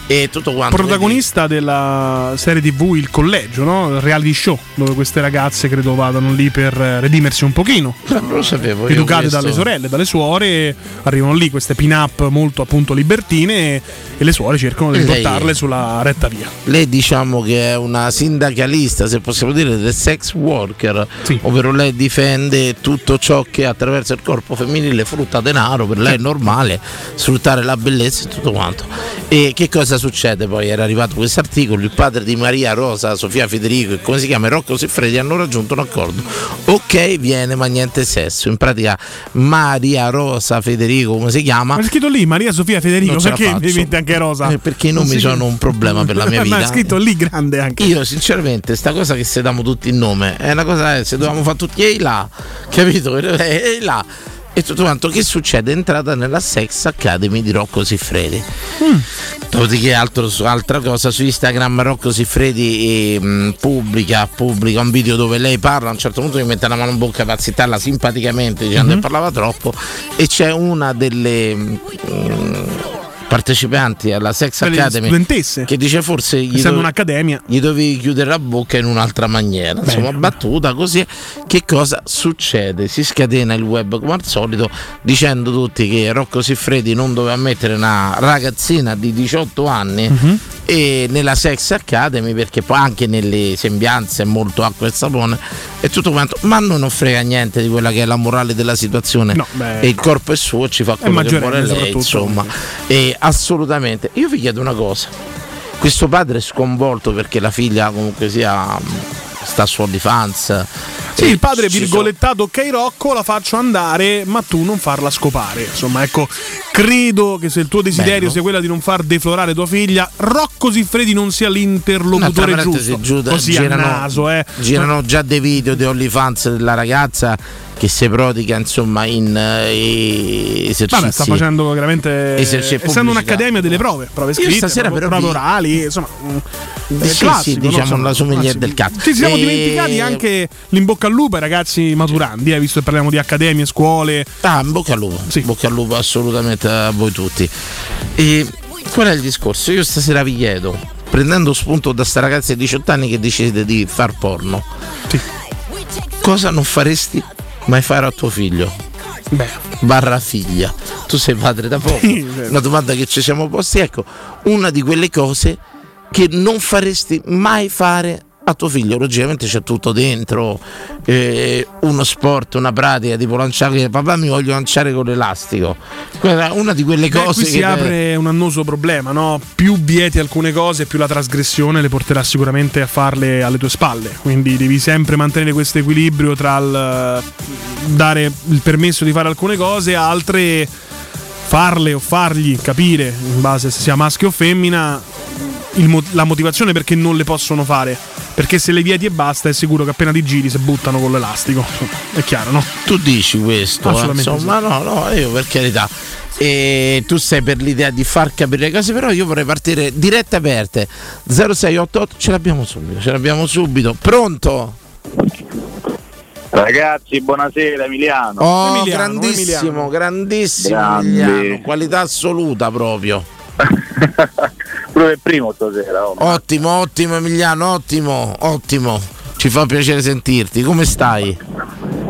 E tutto quanto. Protagonista della serie TV Il Collegio, no? Il reality show, dove queste ragazze credo vadano lì per redimersi un pochino. Non lo sapevo. Educate questo. dalle sorelle, dalle suore, arrivano lì queste pin-up molto appunto libertine e, e le suore cercano di Lei- portarle sulla retta via. Lei diciamo che è una sindacalista, se possiamo dire, del sex worker, ovvero lei difende tutto ciò che attraverso il corpo femminile frutta denaro, per lei è normale sfruttare la bellezza e tutto quanto. E che cosa succede poi? Era arrivato questo articolo, il padre di Maria Rosa, Sofia Federico e come si chiama Rocco Siffredi hanno raggiunto un accordo. Ok, viene ma niente sesso. In pratica Maria Rosa Federico, come si chiama? Ma è scritto lì Maria Sofia Federico, perché mi mette anche Rosa? Eh, perché i nomi Non si- sono un problema per la mia vita. Ma è scritto lì grande anche. Io sinceramente sta cosa che se diamo tutti il nome è una cosa eh, se dovevamo fare tutti ehi là, capito? Ehi là. E tutto quanto che succede? È entrata nella Sex Academy di Rocco Siffredi. Dopodiché altro, altra cosa su Instagram Rocco Siffredi eh, pubblica, pubblica un video dove lei parla, a un certo punto mi mette la mano in bocca per zittarla simpaticamente dicendo Mhm. che parlava troppo e c'è una delle mm, partecipanti alla Sex Delle Academy che dice forse gli, Essendo dove- un'accademia. gli dovevi chiudere la bocca in un'altra maniera insomma battuta così che cosa succede si scatena il web come al solito dicendo tutti che Rocco Siffredi non doveva mettere una ragazzina di 18 anni Mhm. E nella Sex Academy perché poi anche nelle sembianze è molto acqua e sapone e tutto quanto ma non frega niente di quella che è la morale della situazione. No, beh. e il corpo è suo ci fa quello che vuole lei insomma. E assolutamente. Io vi chiedo una cosa. Questo padre è sconvolto perché la figlia comunque sia sta su OnlyFans Sì, il padre virgolettato ok Rocco la faccio andare, ma tu non farla scopare. Insomma, ecco, credo che se il tuo desiderio Bello. sia quella di non far deflorare tua figlia, Rocco Siffredi non sia l'interlocutore Un'altra giusto. parentesi, giu- Così a girano, naso, eh. girano già dei video di OnlyFans della ragazza che si prodiga insomma in eh, esercizi. Vabbè, sta facendo veramente. essendo un'accademia delle prove, prove Io scritte, stasera prove, però prove vi- orali, insomma. mm, è sì, classico, sì, no? diciamo Insomma, la classico. del cazzo. Ci siamo E- dimenticati anche l'in bocca al lupo ai ragazzi maturandi, eh, visto che parliamo di accademie, scuole. Ah, in bocca al lupo, bocca al lupo assolutamente a voi tutti. E qual è il discorso? Io stasera vi chiedo, prendendo spunto da sta ragazza di 18 anni che decide di far porno, cosa non faresti mai fare a tuo figlio? Barra figlia. Tu sei padre da poco. Una domanda che ci siamo posti, ecco, una di quelle cose che non faresti mai fare a tuo figlio. Logicamente c'è tutto dentro, eh, uno sport, una pratica, tipo lanciare, papà mi voglio lanciare con l'elastico. Quella è una di quelle Beh, cose qui si che apre un annoso problema, no? Più vieti alcune cose, più la trasgressione le porterà sicuramente a farle alle tue spalle. Quindi devi sempre mantenere questo equilibrio tra il eh, dare il permesso di fare alcune cose, altre farle o fargli capire, in base se sia maschio o femmina, mo- la motivazione perché non le possono fare. Perché se le vieti e basta, è sicuro che appena ti giri si buttano con l'elastico. È chiaro, no? Tu dici questo, eh, Assolutamente insomma, no, no, io per carità. E tu sei per l'idea di far capire le cose, però io vorrei partire dirette aperte. 0688 ce l'abbiamo subito, ce l'abbiamo subito. Pronto? Ragazzi, buonasera Emiliano. Oh, grandissimo, grandissimo Grande. Emiliano, qualità assoluta proprio. Proprio il primo stasera. oh. Ottimo, ottimo Emiliano, ottimo, ottimo. Ci fa piacere sentirti. Come stai?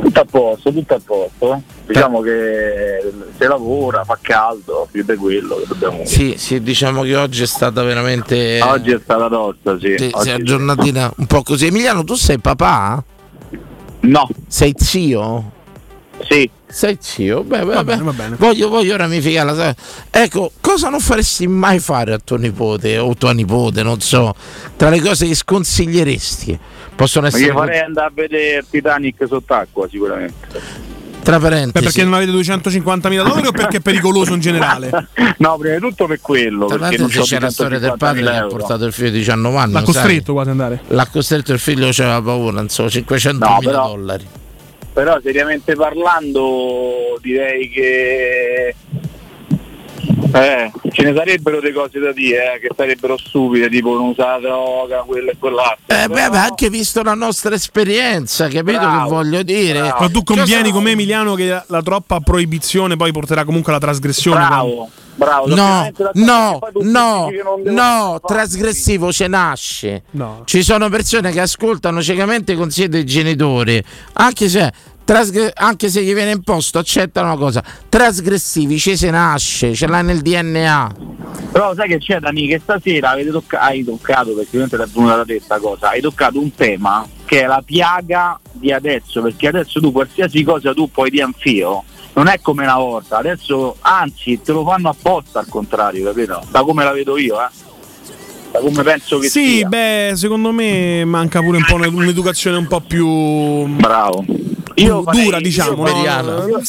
Tutto a posto, tutto a posto. Diciamo che se lavora, fa caldo, più di quello che dobbiamo Sì, sì, diciamo che oggi è stata veramente. Oggi è stata tosta, sì. Sì, Oggi sì. giornatina un po' così. Emiliano, tu sei papà? No. Sei zio? Sì. Sei zio? Beh, beh, Va bene, va bene. Voglio, voglio ramificare la Ecco, cosa non faresti mai fare a tuo nipote o tua nipote, non so, tra le cose che sconsiglieresti? Possono Ma essere io farei andare a vedere Titanic sott'acqua sicuramente. tra parentesi. Beh, perché non avete 250.000 dollari o perché è pericoloso in generale? No, prima di tutto per quello, Tra perché non c'è la storia del padre che ha 250.000 euro. portato il figlio di 19 anni. L'ha costretto quasi ad andare. L'ha costretto il figlio, c'aveva paura, non so, 500 No, dollari. Però seriamente parlando direi che eh, ce ne sarebbero delle cose da dire eh, che sarebbero stupide, tipo non usare droga, quello e quell'altro. Eh, beh, beh, anche visto la nostra esperienza, capito Bravo, che voglio dire? Ma tu convieni Cosa- con me, Emiliano, che la, la troppa proibizione poi porterà comunque alla trasgressione. Bravo, bravo. No, no, no, no, trasgressivo ce nasce. No. Ci sono persone che ascoltano ciecamente i consigli dei genitori, anche se, trasgre- anche se gli viene imposto, accettano una cosa. Trasgressivi ci se nasce, ce l'hai nel DNA. Però sai che c'è Dani che stasera avete tocca- hai toccato, perché ovviamente ti è venuta da te sta cosa, hai toccato un tema che è la piaga di adesso, perché adesso tu qualsiasi cosa tu puoi dire anch'io, non è come una volta, adesso anzi te lo fanno apposta al contrario, capito? Da come la vedo io, eh. Da come penso che Sì, sia. beh, secondo me manca pure un po' un'educazione un po' più Bravo. Du- farei- dura, diciamo. io no?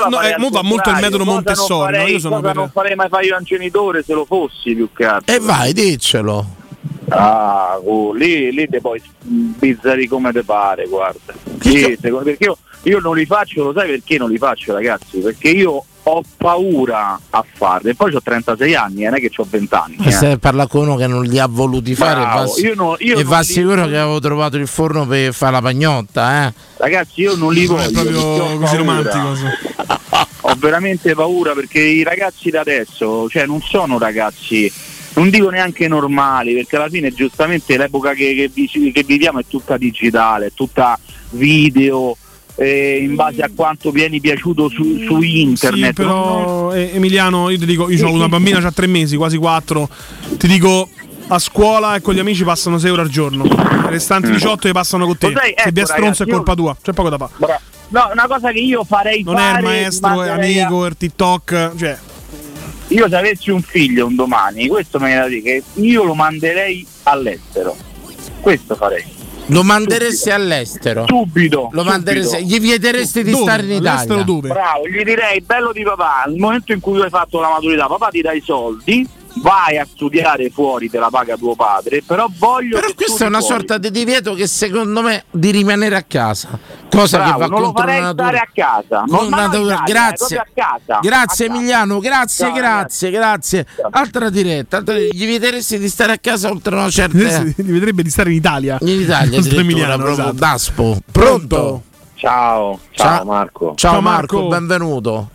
la no, eh, va molto il metodo Montessori. Io sono per. non farei mai fare io un genitore se lo fossi più che altro. E vai, diccelo. Ah, oh, lì, lì te poi bizzari come te pare, guarda. Sì, secondo- perché io, io non li faccio, lo sai perché non li faccio ragazzi? Perché io ho paura a farli. E poi ho 36 anni, eh, non è che ho 20 anni. E eh. se parla con uno che non li ha voluti fare, Bravo, va, io no- io e non va li- sicuro che avevo trovato il forno per fare la pagnotta, eh. Ragazzi, io non li Non voglio. è proprio così romantico. sì. Ho veramente paura perché i ragazzi da adesso, cioè non sono ragazzi, non dico neanche normali, perché alla fine giustamente l'epoca che, che che viviamo è tutta digitale, è tutta video, eh, in base a quanto vieni piaciuto su, su internet. Sì, però eh, Emiliano, io ti dico, io ho una bambina ha tre mesi, quasi quattro. Ti dico, a scuola e con gli amici passano 6 ore al giorno. I restanti 18 li passano con te. Sai, Se vi è ecco, stronzo è colpa tua, c'è poco da fare. Bra- No, una cosa che io farei Non è fare il maestro, è a- amico, è il TikTok. Cioè, Io se avessi un figlio un domani, questo me dire che io lo manderei all'estero. Questo farei. Lo manderesti all'estero? Subito. Lo manderesti, subito. gli vieteresti di Dove? stare in All'estero Italia? dove? Bravo, gli direi bello di papà, nel momento in cui tu hai fatto la maturità, papà ti dà i soldi, vai a studiare fuori, te la paga tuo padre, però voglio Però che questa è una fuori. sorta di divieto che secondo me di rimanere a casa. Cosa Bravo, che va non lo contro la natura. stare a casa. Con Ma natura. Italia, Grazie. a casa. Grazie A casa. Emiliano, grazie, Ciao, grazie, grazie. Altra diretta. altra- Gli vederesti di stare a casa oltre una certa. Gli vedrebbe di stare in Italia. In Italia, Emiliano, proprio esatto. Daspo. Pronto? Ciao, ciao, Marco. Ciao, Marco, benvenuto.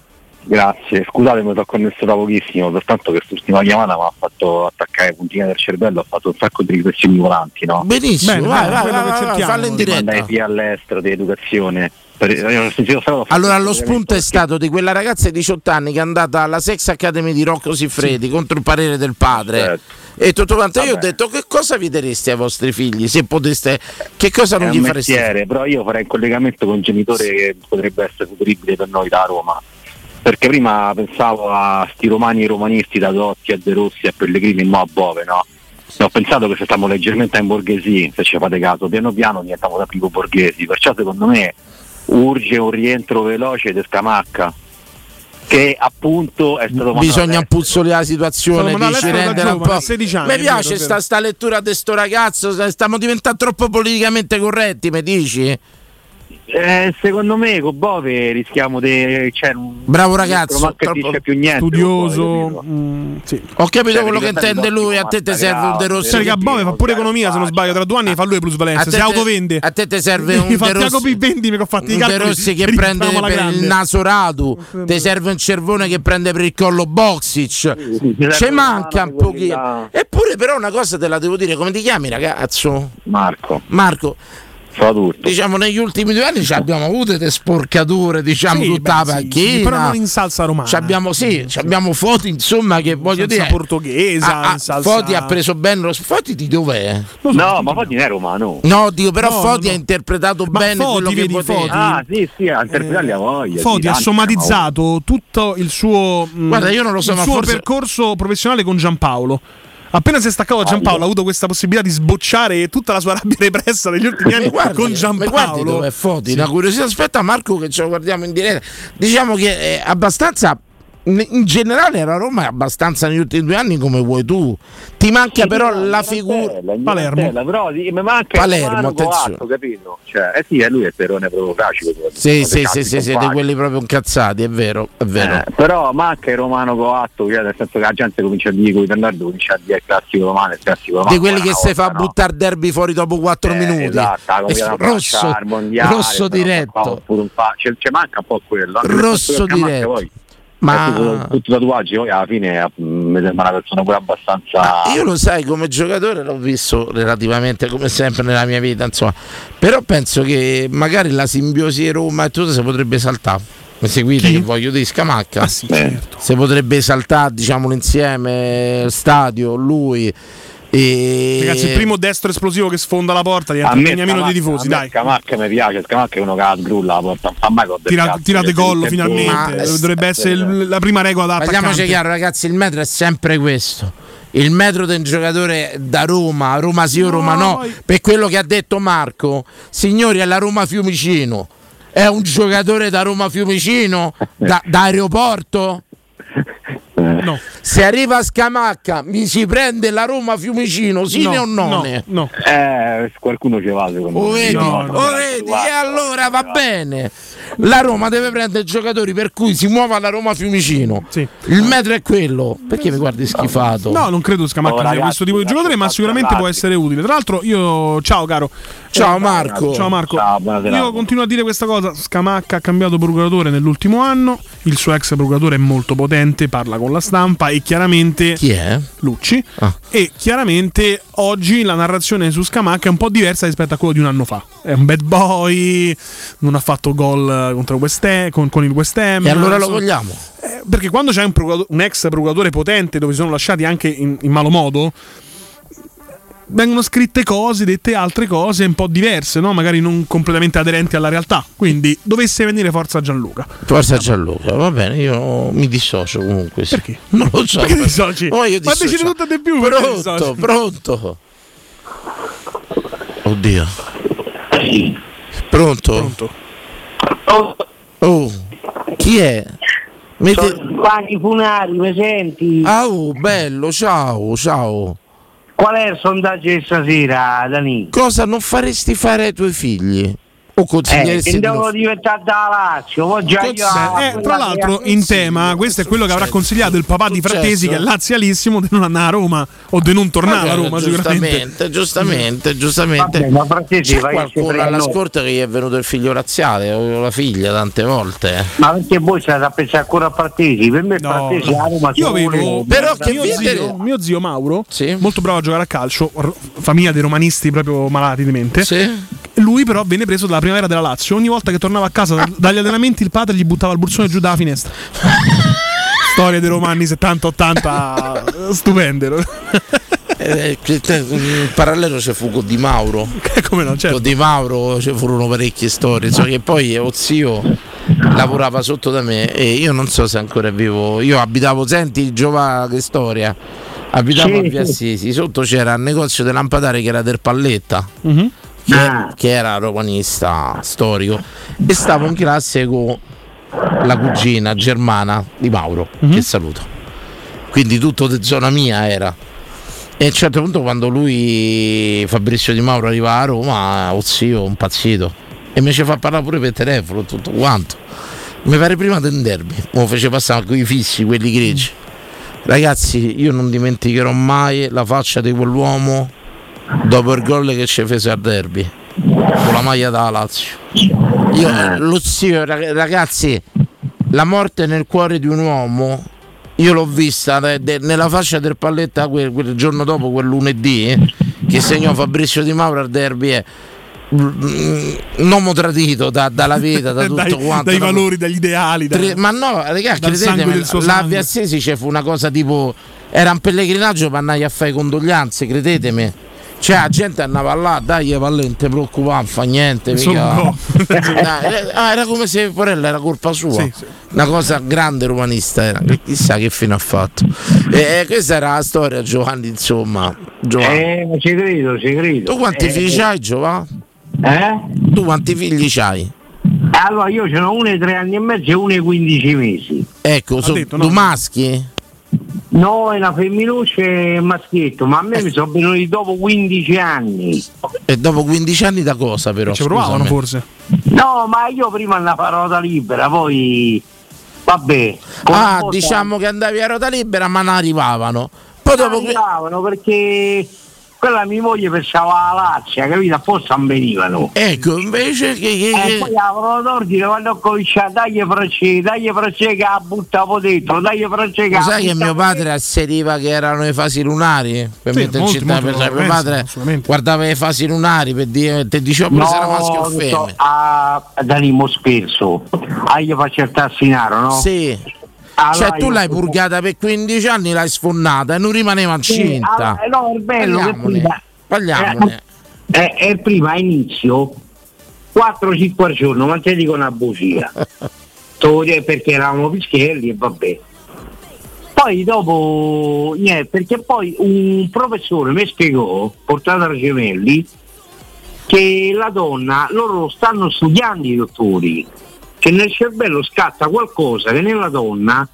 Grazie, scusate mi sono connesso da pochissimo, pertanto quest'ultima chiamata mi ha fatto attaccare le puntine del cervello, ho fatto un sacco di riflessioni volanti, no? Benissimo, Bene, vai, bene, vai, vai, che vai, cerchiamo. fallo in diretta. via all'estero di educazione. Per- io ho sentito solo- Allora, lo spunto è stato di quella ragazza di 18 anni che è andata alla Sex Academy di Rocco Siffredi contro il parere del padre. Certo. E tutto quanto. Io ho Vabbè. detto che cosa vi dareste ai vostri figli se poteste. Che cosa è non gli fareste? mestiere, però io farei un collegamento con un genitore che potrebbe essere futuribile per noi da Roma. Perché prima pensavo a sti romani romanisti da Dotti a De Rossi a Pellegrini mo a Bove, no? E ho pensato che se stiamo leggermente in borghesi, se ci fate caso, piano piano diventiamo da primo borghesi, perciò secondo me urge un rientro veloce di Scamacca, che appunto è stato Bisogna puzzolare la situazione, dici rendere un po'. a 16 anni, Mi piace sta, sta lettura di sto ragazzo. Stiamo diventando troppo politicamente corretti, mi dici? Eh, secondo me con Bove rischiamo di... Cioè, un- Bravo ragazzo, non capisce più niente. Studioso. Mm, sì. Ho capito Cioè, quello che intende lui. A te ti serve un De Rossi. Sai che a che- Bove fa pure economia, se non sbaglio, tra due anni fa lui le plusvalenze, A te si te- autovende. A te ti serve un De Rossi, P20 mi ho fatto i De Rossi che prende per il naso radu. Ti serve un cervone che prende per il collo Boxic. Ci manca un pochino. Eppure, però, una cosa te la devo dire: come ti chiami, ragazzo? Marco, Marco. Fa tutto. Diciamo negli ultimi due anni ci abbiamo avuto delle sporcature, diciamo Sì, tutta beh, la sì, panchina. però non in salsa romana. Ci abbiamo, sì, ci abbiamo Foti, insomma, che voglio salsa dire. portoghese, Ah, in salsa- Foti ha preso bene lo Foti di dov'è? No, ma Foti non è romano. No, dico, però No, Foti no, ha interpretato Ma bene Foti, quello che vedi, poteva. Foti. Ah, sì, sì, a interpretare a voglia. Foti sì, ha somatizzato tutto il suo, mh, Guarda, io non lo so, il ma suo forse- percorso professionale con Giampaolo. Appena si è staccato da Giampaolo, ha avuto questa possibilità di sbocciare tutta la sua rabbia repressa negli ultimi anni guardi, con ma guardi Giampaolo. dove è Foti, Sì. una curiosità. Aspetta, Marco, che ce lo guardiamo in diretta. Diciamo che è abbastanza. In generale la Roma è abbastanza negli ultimi due anni come vuoi tu. Ti manca però la figura. Palermo. Però mi manca Palermo, attenzione. coatto, capito? Cioè, eh sì, è lui è il perone proprio fracico. Sì, sì, sì, sì, sì, di quelli proprio incazzati, è vero, è vero. Eh, però manca il romano coatto, cioè, nel senso che la gente comincia a dire con Bernardo comincia a dire il classico romano, il classico romano. di quelli che si fa no? buttare derby fuori dopo 4 Eh, minuti. Esatto, E rosso, mondiale, rosso diretto. un pa- C'è, c'è manca un po' quello. Rosso diretto. Ma- eh, tutto, tutto tatuaggi poi alla fine eh, mi sembra una persona pure abbastanza Ma io lo sai, come giocatore l'ho visto relativamente come sempre nella mia vita, insomma. Però penso che magari la simbiosi Roma e tutto si potrebbe saltare. Mi seguite che voglio dire Scamacca? Ah, sì, certo. Si potrebbe saltare, diciamo, insieme stadio, lui. E... Ragazzi, il primo destro esplosivo che sfonda la porta diventa me un di Scamacca- tifosi, dai. Scamacca mi piace, Scamacca è uno che la sgrulla la porta, non fa mai gol del Tira, cazzo, tirate e finalmente. due. Dovrebbe essere il- la prima regola da Parliamoci attaccante. chiaro, ragazzi, il metro è sempre questo. Il metro del giocatore da Roma, Roma sì o Roma no, per quello che ha detto Marco, signori, è la Roma Fiumicino. È un giocatore da Roma Fiumicino, da, da aeroporto? No. Se arriva a Scamacca, mi si prende la Roma Fiumicino, sì No, o no? no, Eh, qualcuno ci va secondo O me. vedi, No, no, o no, vedi, e allora va bene. La Roma deve prendere giocatori per cui si muova la Roma Fiumicino. Il metro è quello. Perché mi guardi schifato? No, non credo Scamacca Oh, ragazzi, questo tipo di giocatore, ma sicuramente può essere utile. Tra l'altro, io. Ciao, caro. Ciao, Eh, Marco. Ciao, Marco. Ciao, io continuo a dire questa cosa: Scamacca ha cambiato procuratore nell'ultimo anno. Il suo ex procuratore è molto potente, parla con la stampa e chiaramente. Chi è? Lucci. Ah. E chiaramente oggi la narrazione su Scamacca è un po' diversa rispetto a quello di un anno fa. È un bad boy, non ha fatto gol contro West Ham, con, con il West Ham. E allora lo vogliamo? eh, perché quando c'è un, un ex procuratore potente dove si sono lasciati anche in, in malo modo, vengono scritte cose, dette altre cose un po' diverse, no? magari non completamente aderenti alla realtà. Quindi dovesse venire Forza Gianluca. Forza Gianluca, va bene, io mi dissocio comunque. Sì. Perché? Non lo so. Perché ti dissoci? Oh, io Ma dissocio. decidi tutto di più. Pronto, pronto. Oddio. Pronto? Pronto. Oh, chi è? Giovanni Funari, mi senti? Ah, oh, bello, ciao, ciao. Qual è il sondaggio di stasera, Dani? Cosa non faresti fare ai tuoi figli? O Eh, consiglieresti che di devo diventare da Lazio, io... Eh, tra l'altro, in tema, questo è quello che avrà consigliato il papà di Frattesi, che è lazialissimo, di non andare a Roma o di non tornare a Roma. Giustamente, giustamente, giustamente. Vabbè, ma Frattesi C'è qualcuno sempre alla no. scorta che gli è venuto il figlio razziale o la figlia tante volte. Ma perché voi state a pensare ancora a Frattesi? Per me Frattesi a Roma Io avevo Però che mio, zio, mio zio Mauro, molto bravo a giocare a calcio, r- famiglia dei romanisti proprio malati di mente. Lui, però, venne preso dalla primavera della Lazio. Ogni volta che tornava a casa da- dagli allenamenti, il padre gli buttava il bursone giù dalla finestra. Storia dei romani 70-80 stupende. Eh, te- in parallelo c'è fu con Di Mauro. Come no, certo. Con Di Mauro ci furono parecchie storie. So che poi lo zio lavorava sotto da me e io non so se ancora è vivo. Io abitavo, senti Giova che storia. Abitavo Sì, a Via sì. Assisi, sotto c'era il negozio dei lampadari che era del Palletta. Mhm. Che, Ah. che era romanista storico e stavo in classe con la cugina germana di Mauro Mhm. che saluto. Quindi tutto di zona mia era. E a un certo punto quando lui Fabrizio Di Mauro arriva a Roma o zio un pazzito. E mi ci fa parlare pure per telefono tutto quanto. Mi pare prima me lo fece passare con i fissi quelli grigi ragazzi io non dimenticherò mai la faccia di quell'uomo dopo il gol che ci fece al derby con la maglia da Lazio io, lo zio rag- ragazzi la morte nel cuore di un uomo io l'ho vista de- nella fascia del palletta quel, quel giorno dopo quel lunedì eh, che segnò Fabrizio Di Mauro al derby è mm, un uomo tradito da- dalla vita da tutto dai, quanto dai da- valori, dagli ideali. da- Tre- ma no, raga, dal sangue credetemi, del suo la sangue. Via Assisi c'è fu una cosa tipo. Era un pellegrinaggio per andare a fare condoglianze, credetemi. Cioè, la gente andava là, dai, Valle, non ti preoccupare, non fa niente. Dai, era, ah, era come se Porella era colpa sua. Sì, sì. Una cosa grande romanista era. che Chissà che fine ha fatto. E, e questa era la storia, Giovanni, insomma. Giovanni. Eh, ci credo, ci credo. tu quanti Eh, figli hai, Giovanni? Eh? Tu quanti figli hai? Allora io ce n'ho uno di tre anni e mezzo e uno di 15 mesi. Ecco, sono due no? maschi? No, è una femminuccia e un maschietto, ma a me mi sono venuti dopo 15 anni. E dopo 15 anni da cosa però? Ci provavano scusami? forse. No, ma io prima andavo a ruota libera, poi vabbè. Ah, una diciamo che andavi a ruota libera ma non arrivavano. Poi non dopo que- arrivavano perché quella mia moglie pensava la Lazia, capito? Apposta non venivano. Ecco, invece che... che- E che- poi avrò d'ordine quando ho cominciato, dai francese, dai francese che la buttavo dentro, dai francese che la sai che mio padre asseriva che erano le fasi lunari? Per Sì, metterci molti, in molti per- mio padre guardava le fasi lunari per dire ti diceva pure se era maschio o non so, femmina. a Danimo scherzo, ah io faccio il tassinaro, no? Sì. Allora cioè tu l'hai purgata per 15 anni, l'hai sfondata e non rimaneva Sì, incinta. allora, no, è bello Parliamone, prima- parliamone. Eh, eh, prima inizio 4-5 al giorno, ma te dico una bugia. Te perché eravamo pischelli e vabbè. Poi dopo, niente, perché poi un professore mi spiegò, portato a Gemelli, che la donna, loro stanno studiando i dottori, che nel cervello scatta qualcosa che nella donna,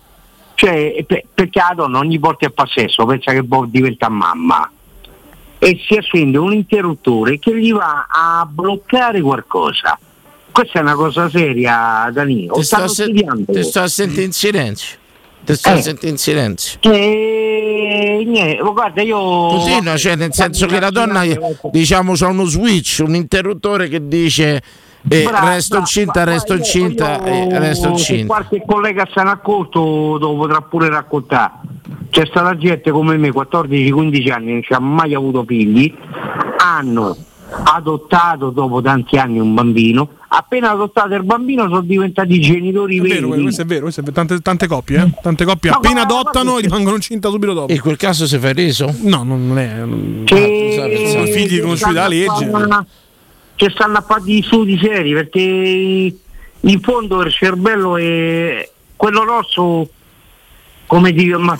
cioè pe- perché la donna ogni volta che fa sesso pensa che può diventare mamma e si accende un interruttore che gli va a bloccare qualcosa. Questa è una cosa seria, Danilo. Ti sto, a se- ti sto a sentire in silenzio. Ti sto a Eh. sentire in silenzio. E niente, guarda, io. Continua, cioè nel senso che la donna diciamo c'ha uno switch, un interruttore che dice Brava, resto incinta, resto incinta, io- eh, resto incinta. qualche collega se ne accorto lo potrà pure raccontare. C'è stata gente come me, 14-15 anni, non ci ha mai avuto figli, hanno adottato dopo tanti anni un bambino, appena adottato il bambino sono diventati genitori È vero, veri. questo è vero, questo è vero. Tante, tante coppie, eh? Tante coppie appena guarda, adottano guarda- e rimangono incinta subito dopo. In quel caso si fa reso? No, non è. non- Che- sono figli riconosciuti dalla legge. stanno- Che stanno a fare di studi seri perché in fondo il cervello è quello rosso come dire ma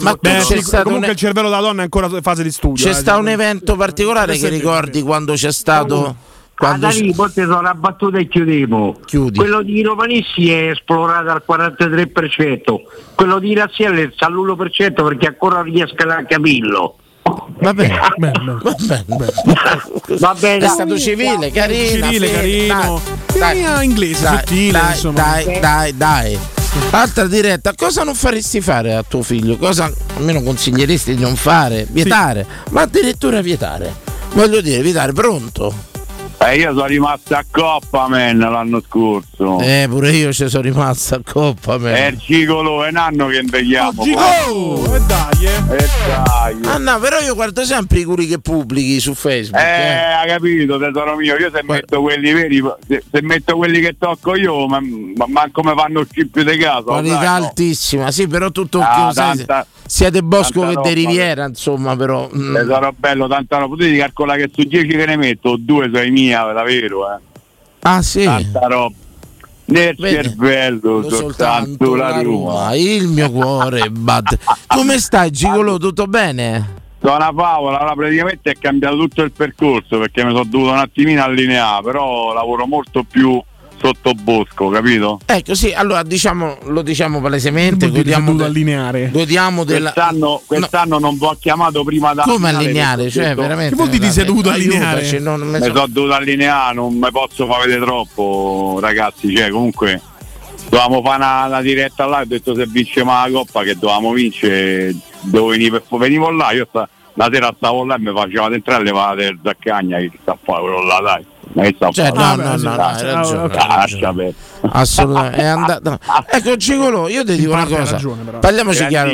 Ma Beh, c'è sì, stato comunque un- il cervello della donna è ancora in fase di studio. C'è eh, stato un evento particolare che è ricordi quando c'è stato Quando Ah, da lì poi ti sono abbattuto e chiudiamo. Chiudi. Quello di Romanissi è esplorato al 43%, quello di Razzielli sta all'1% perché ancora non riesco a capirlo. Va bene, Va bene. È stato civile, carino. Civile, carino. Ironia inglese, dai, sottile, dai, insomma. dai, dai, dai. Altra diretta, cosa non faresti fare a tuo figlio? Cosa almeno consiglieresti di non fare? Vietare, ma addirittura vietare. Voglio dire, vietare, pronto? Eh, io sono rimasto a Coppa man l'anno scorso. Eh, pure io ci sono rimasto a coppa, me. È il cicolo, è un anno che invecchiamo. Oh, e dai, eh. E dai. Ah no, però io guardo sempre i curi che pubblichi su Facebook. Eh, eh. ha capito tesoro mio, io se metto quelli veri, se, se metto quelli che tocco io, ma, ma manco me fanno il chip di casa. Qualità no? altissima, sì, però tutto Ah, che sai, del Bosco tanta che di Riviera, insomma, però. mm. Tesoro bello, tanta roba. Potete calcolare che su 10 che ne metto, due sono mia, davvero, eh. Ah, sì. Tanta roba. Nel Vedi, cervello soltanto la Roma. Ah, il mio cuore batte. Come stai, Gigolo? Tutto bene? Sono una favola, allora praticamente è cambiato tutto il percorso perché mi sono dovuto un attimino allineare, però lavoro molto più sotto bosco, capito? Ecco, sì, allora diciamo, lo diciamo palesemente, godiamo, dovuto de- allineare. godiamo della... Quest'anno, quest'anno non vi ho chiamato prima da Come allineare? Cioè, detto- veramente. Che vuol dire ti sei dovuto allineare? Aiutaci, non- non mi mi so- sono dovuto allineare, non mi posso far vedere troppo, ragazzi. Cioè, comunque dovevamo fare una, una diretta là. Ho detto se vincevamo la coppa che dovevamo vincere, devo venire per venivo là. Io sta, la sera stavo là e mi faceva entrare e levate il zaccagna che sta a fare quello là, dai. Ma che sta a Cioè, fare? no, no, no, no, hai ragione, hai Ah, ragione. lascia perdere. Assolutamente, è andato. Ecco, Gigolo, io ti dico una cosa. ragione, però. Parliamoci chiaro.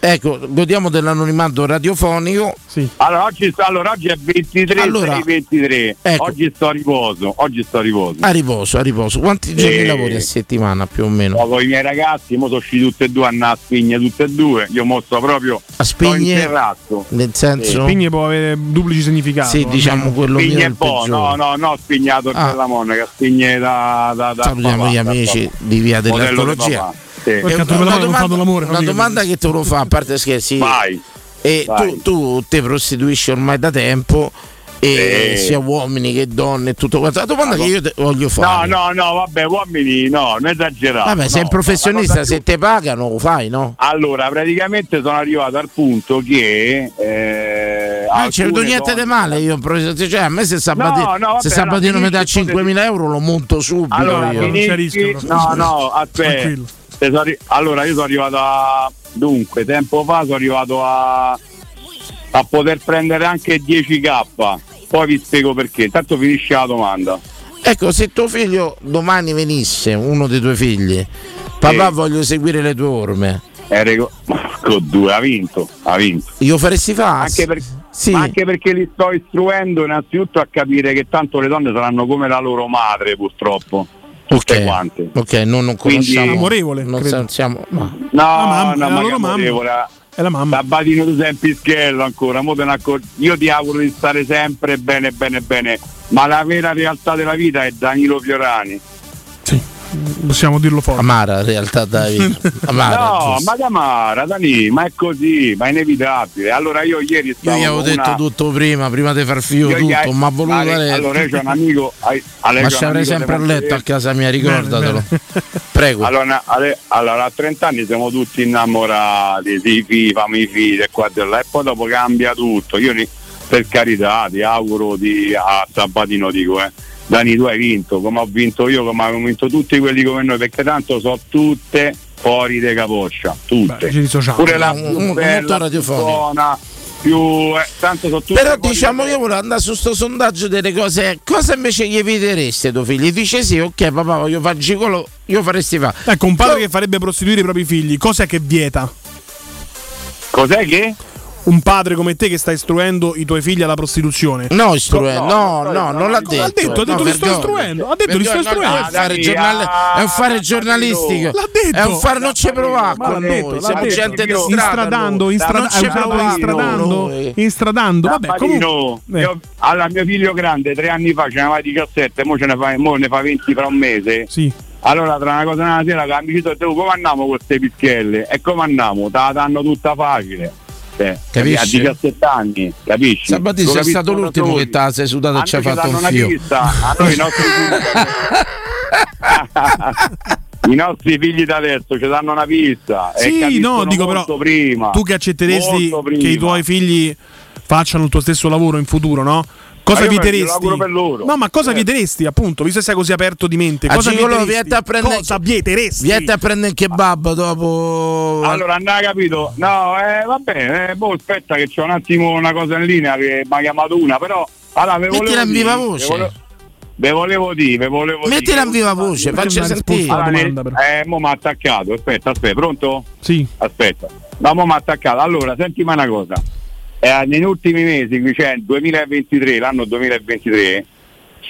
Ecco, godiamo dell'anonimato radiofonico. Allora oggi, allora, oggi è 23 Allora, 6, 23. ecco. Oggi sto a riposo. Oggi sto a riposo. A riposo, a riposo. Quanti giorni Eh. lavori a settimana più o meno? con i miei ragazzi, mo sono usciti tutti e due, hanno a spigne tutte e due. Io mostro proprio A sto in spigne? terrazzo. Nel senso. Spigne può avere duplici significati. Sì, diciamo quello mio. è Spigne il buono, no, no, no, spignato Ah. della monaca, spigne da, da, da Da amici di via papà, sì. Perché una, domanda, una domanda che te lo fa, a parte scherzi. Vai. E Vai. tu, tu te prostituisci ormai da tempo, e Sì. sia uomini che donne e tutto quanto. La domanda che io te voglio No, fare. no, no, vabbè, uomini no, non esagerate. Vabbè, sei no. un professionista, se te pagano lo fai, no? Allora, praticamente sono arrivato al punto che. Eh, Non c'è venuto alcune niente donne- di male io, professore. cioè, a me se Sabatino, No, no, vabbè, se Sabatino mi dà finisci, 5.000 euro lo monto subito Allora, io. finisci- no, no, aspetta. Allora, io sono arrivato a. Dunque, tempo fa sono arrivato a. a poter prendere anche 10k. Poi vi spiego perché. Intanto finisce la domanda. Ecco, se tuo figlio domani venisse, uno dei tuoi figli, papà Sì. voglio seguire le tue orme, Eh, rego- Marco 2 ha vinto, ha vinto. io faresti fare? Anche, per- Sì. anche perché li sto istruendo innanzitutto a capire che tanto le donne saranno come la loro madre, purtroppo. Tutte Ok, quante. ok, non, non Quindi- conosciamo. Amorevole, non credo. sa- siamo, ma- No, no, la ma loro che mamma. amorevole. È la mamma. Sabatino tu sei in pischello ancora, accor- io ti auguro di stare sempre bene, bene, bene, ma la vera realtà della vita è Danilo Fiorani. Possiamo dirlo forte. Amara in realtà dai. Amara, no, giusto. ma Camara, Dani, ma è così, ma è inevitabile. Allora io ieri Io stavo gli avevo con detto una- tutto prima, prima di far figlio Io gli tutto, hai- ma ha voluto ma- dare. Allora io c'ho un amico, allora, ma ci avrei sempre a letto a casa mia, ricordatelo. Prego. Allora, ale- allora, a 30 anni siamo tutti innamorati, si FIFA, mi fide e qua e là, e poi dopo cambia tutto. Io per carità ti auguro di, a Sabatino dico, eh, Dani tu hai vinto, come ho vinto io, come hanno vinto tutti quelli come noi, perché tanto so tutte fuori de capoccia, tutte. Beh. Pure la più un- molto bella, più buona, più... eh, tanto so tutte Però diciamo io volevo andare su sto sondaggio delle cose. Cosa invece gli eviteresti ai tuoi figli? Dice sì, ok, papà, voglio fare gigolo, io faresti fa. Ecco, un padre che farebbe prostituire i propri figli, cos'è che vieta? Cos'è che? Un padre come te che sta istruendo i tuoi figli alla prostituzione. No, istruendo, no, no, no, no, non l'ha detto. L'ha detto, ha detto No, li sto istruendo. Ha detto li sto istruendo. È un fare, Dani, giornale- è un fare giornalistico. L'ha detto. È un fare non ci provare con l'ha noi. detto, Siamo detto. gente di strada. Instradando, provare instradando, noi. instradando. Vabbè, comunque. eh. allora mio figlio grande tre anni fa ce ne aveva 17, mo, ce ne fa, mo ne fa 20 fra un mese. Sì. Allora tra una cosa e una sera che mi dice come andiamo con queste pischelle? E come andiamo? Te la danno tutta facile. Niente. Capisci? A 17 anni, capisci? Sabatini sei stato l'ultimo che te la sei sudato A e ci ha fatto un fio. pista, a noi i nostri figli I nostri figli da adesso ci danno una pista. Sì, no, dico però prima. tu che accetteresti che i tuoi figli facciano il tuo stesso lavoro in futuro, no? Cosa Ma io vieteresti? No, ma cosa Eh. vieteresti, appunto, visto che sei così aperto di mente? A Cosa vieteresti? vieni a prendere- Cosa vieteresti? Vieni a prendere il kebab dopo. Allora, non hai capito? No, eh, va bene, eh, boh, aspetta che c'è un attimo una cosa in linea che mi ha chiamato una, però allora, ve in viva ve voce. volevo- Ve volevo dire, ve volevo dire. Mettila in viva voce, faccia sentire. Allora, ne- eh, mo mi ha attaccato, aspetta, aspetta, pronto? Sì. Aspetta. No, mo mi ha attaccato. Allora, sentimi una cosa. Eh, negli ultimi mesi, qui c'è il 2023, l'anno 2023,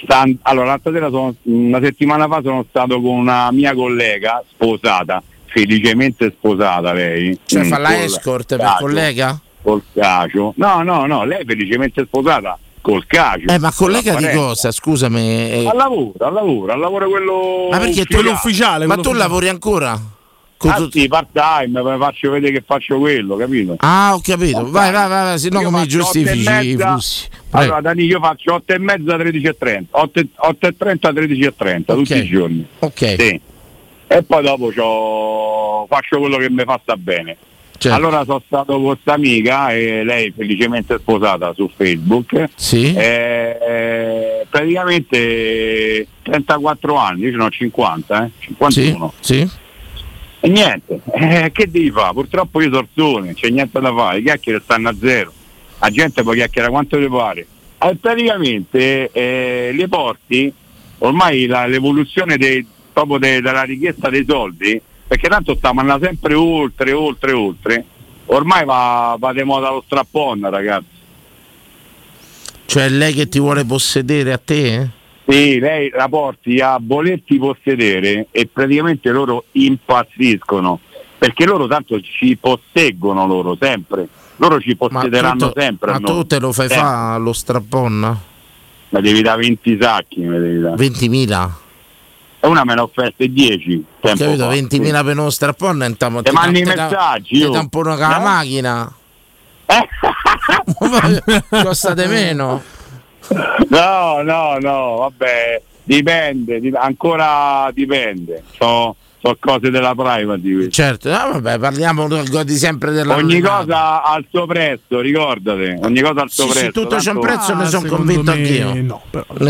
sta- allora l'altra sera, sono- una settimana fa sono stato con una mia collega sposata, felicemente sposata lei. Cioè, Mm, fa la escort per collega? Col cacio. No, no, no, lei è felicemente sposata col cacio. Eh, ma collega di cosa? Scusami. eh. Al lavoro, al lavoro, al lavoro quello Ma perché tu ufficiale. Ma tu lavori ancora? Con Ah, sì, part time, faccio vedere che faccio quello, capito? Ah, ho capito. Vai, vai, vai, vai, se no come e giustifici i flussi. Allora, Dani, io faccio 8 e mezza, 13 e 30. 8 e 8 e 30, 13 e 30, tutti i giorni. Ok. Sì. E poi dopo c'ho- faccio quello che mi fa sta bene. Certo. Allora sono stato con questa amica e lei felicemente sposata su Facebook. Sì. Eh, praticamente 34 anni, io ce ne ho 50, eh? 51. Sì. E niente, eh, che devi fare? Purtroppo io sorsone, c'è niente da fare, i chiacchiere stanno a zero, la gente poi chiacchiera quanto le pare. E praticamente eh, le porti, ormai la- l'evoluzione dei- proprio de- della richiesta dei soldi, perché tanto stiamo andando sempre oltre, oltre, oltre, ormai va, va di moda lo strappon ragazzi. Cioè lei che ti vuole possedere a te? eh? Sì, lei la porti a volerti possedere e praticamente loro impazziscono, perché loro tanto ci posseggono loro sempre, loro ci possederanno tu, sempre. a ma noi. tu te lo fai Sempre. fa lo strappon? Ma devi dare 20 sacchi, mi devi dare. 20.000? E una me ne ha offerte 10 tempo Capito? fa, 20.000 sì. per uno strappon e tam- Te mandi i messaggi, Ti tampono con la Eh? macchina. Costa di meno. No, no, no, vabbè, dipende, dip- ancora dipende. So, so cose della privacy. Certo, no, vabbè, parliamo godi sempre della Ogni cosa al suo prezzo, ricordate. Ogni cosa al suo Sì, sì, prezzo. tutto c'è un prezzo, ne sono secondo convinto me anch'io. no,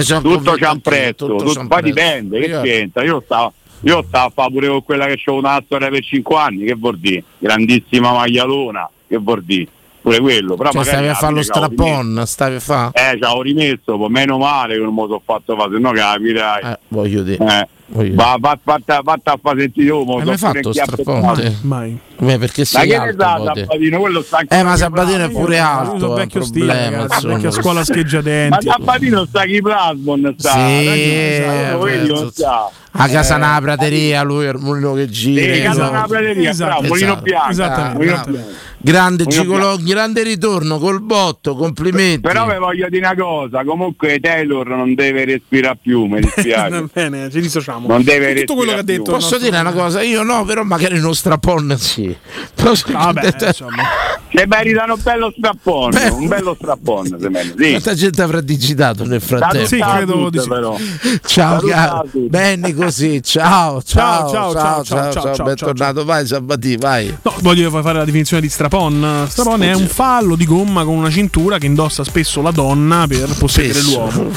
sono tutto c'ha un prezzo, tutto tutto- poi prezzo. dipende, che c'entra? Io stavo, io stavo a fare pure con quella che c'ho una storia per 5 anni, che vuol dire? Grandissima maglialona, che vuol dire? Pure quello, però Cioè, stavi a fare lo strappon, stavi a fare? Eh, ci avevo rimesso, meno male che non lo sono fatto fare, se no capirai. Eh, voglio dire. Eh. Va, va, fatta, fatta a fare sentire io, mo Hai mai fatto inchiappettato. strappon? te? Mai. Beh, perché Ma sei che ne alto, te. Sabatino? Quello sta Eh, ma Sabatino è pure alto, è un vecchio stile, problema, insomma. vecchia scuola Ma scheggiadenti. Sabatino sta chi plasmon sta. Sì, eh, non sta. A casa Eh, una prateria, lui è il mulino che gira. Sì, casa esatto. una prateria, bravo, mulino Esatto. bianco. Esattamente, mulino bianco. Grande Mulino Gigolo, grande ritorno col botto, complimenti. Però vi voglio dire una cosa, comunque Taylor non deve respirare più, mi dispiace. Va bene, ci dissociamo. Non deve Tutto quello che ha detto. Posso dire una cosa? Io no, però magari uno strappon sì. Posso- Vabbè, insomma. Se meritano un bello strappone, un bello strappone, se meritano. Sì. Quanta gente avrà digitato nel frattempo? Sì, credo di però. Ciao caro, bene così, ciao, ciao, Ciao, ciao, ciao, ciao, ciao, ciao, bentornato, vai Sabati, vai. No, voglio fare la definizione di strapon. Strapon è un fallo di gomma con una cintura che indossa spesso la donna per possedere l'uomo.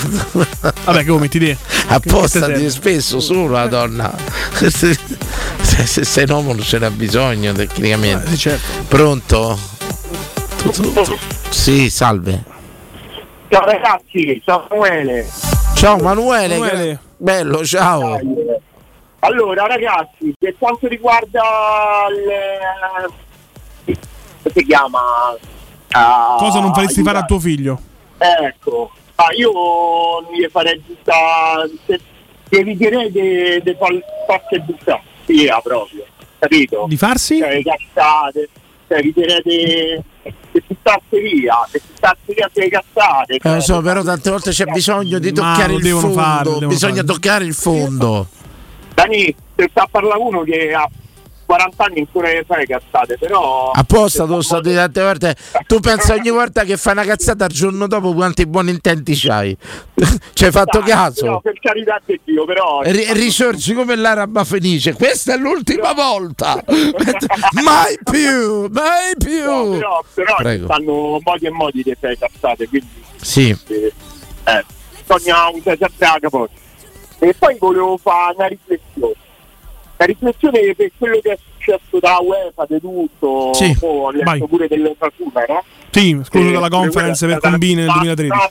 Vabbè, che come ti dì? Apposta spesso solo la donna. Se, se- se sei un uomo non ce n'ha bisogno tecnicamente. Eh, certo. Pronto? Tu- tu- tu- Sì, salve. Ciao ragazzi, ciao Samuele. Ciao Manuele, Manuele. che- bello, ciao. Allora ragazzi, per quanto riguarda il... come si chiama? Ah, Cosa non faresti fare a tuo figlio? Ecco, ah, io gli farei giusta... Eviterei di fare qualche via proprio, capito? Di farsi? Cioè, le cazzate, cioè eviterei di di buttarsi via, di buttarsi via sulle cazzate. Eh, lo so, però tante volte c'è bisogno di toccare il fondo. fare, lo devono Bisogna fare. toccare il fondo. Dani, se sta a parlare uno che ha 40 anni ancora le fai cazzate, però... Apposta, te lo sto dicendo tante volte. Tu pensi ogni volta che fai una cazzata il giorno dopo quanti buoni intenti c'hai. Ci hai fatto Dai, caso? No, per carità di Dio, però... Ri- risorgi come l'araba felice. Questa è l'ultima volta. mai più, mai più. No, però, però ci stanno modi e modi di fare cazzate, quindi... Sì. Eh, bisogna usare sempre la capote. E poi volevo fare una riflessione. La riflessione per quello che è successo da UEFA, di tutto, Sì, ho letto pure dell'Osasuna, no? Sì, escluso Eh, dalla conference per combine nel una- 2013.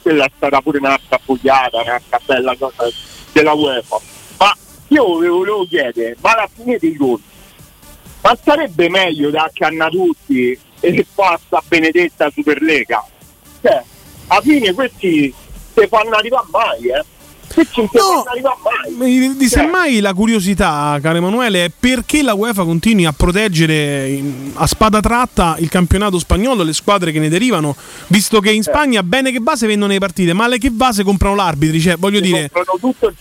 Quella è stata pure un'altra fogliata, un'altra bella cosa della UEFA. Ma io vi volevo chiedere, ma alla fine dei conti, ma sarebbe meglio da accanna tutti e fa sta benedetta Superlega? Cioè, alla fine questi se fanno arrivare mai, eh? Di semmai la curiosità, caro Emanuele, è perché la UEFA continui a proteggere in- a spada tratta il campionato spagnolo e le squadre che ne derivano, visto che in Spagna bene che base vendono le partite, male che base comprano l'arbitri, cioè voglio dire,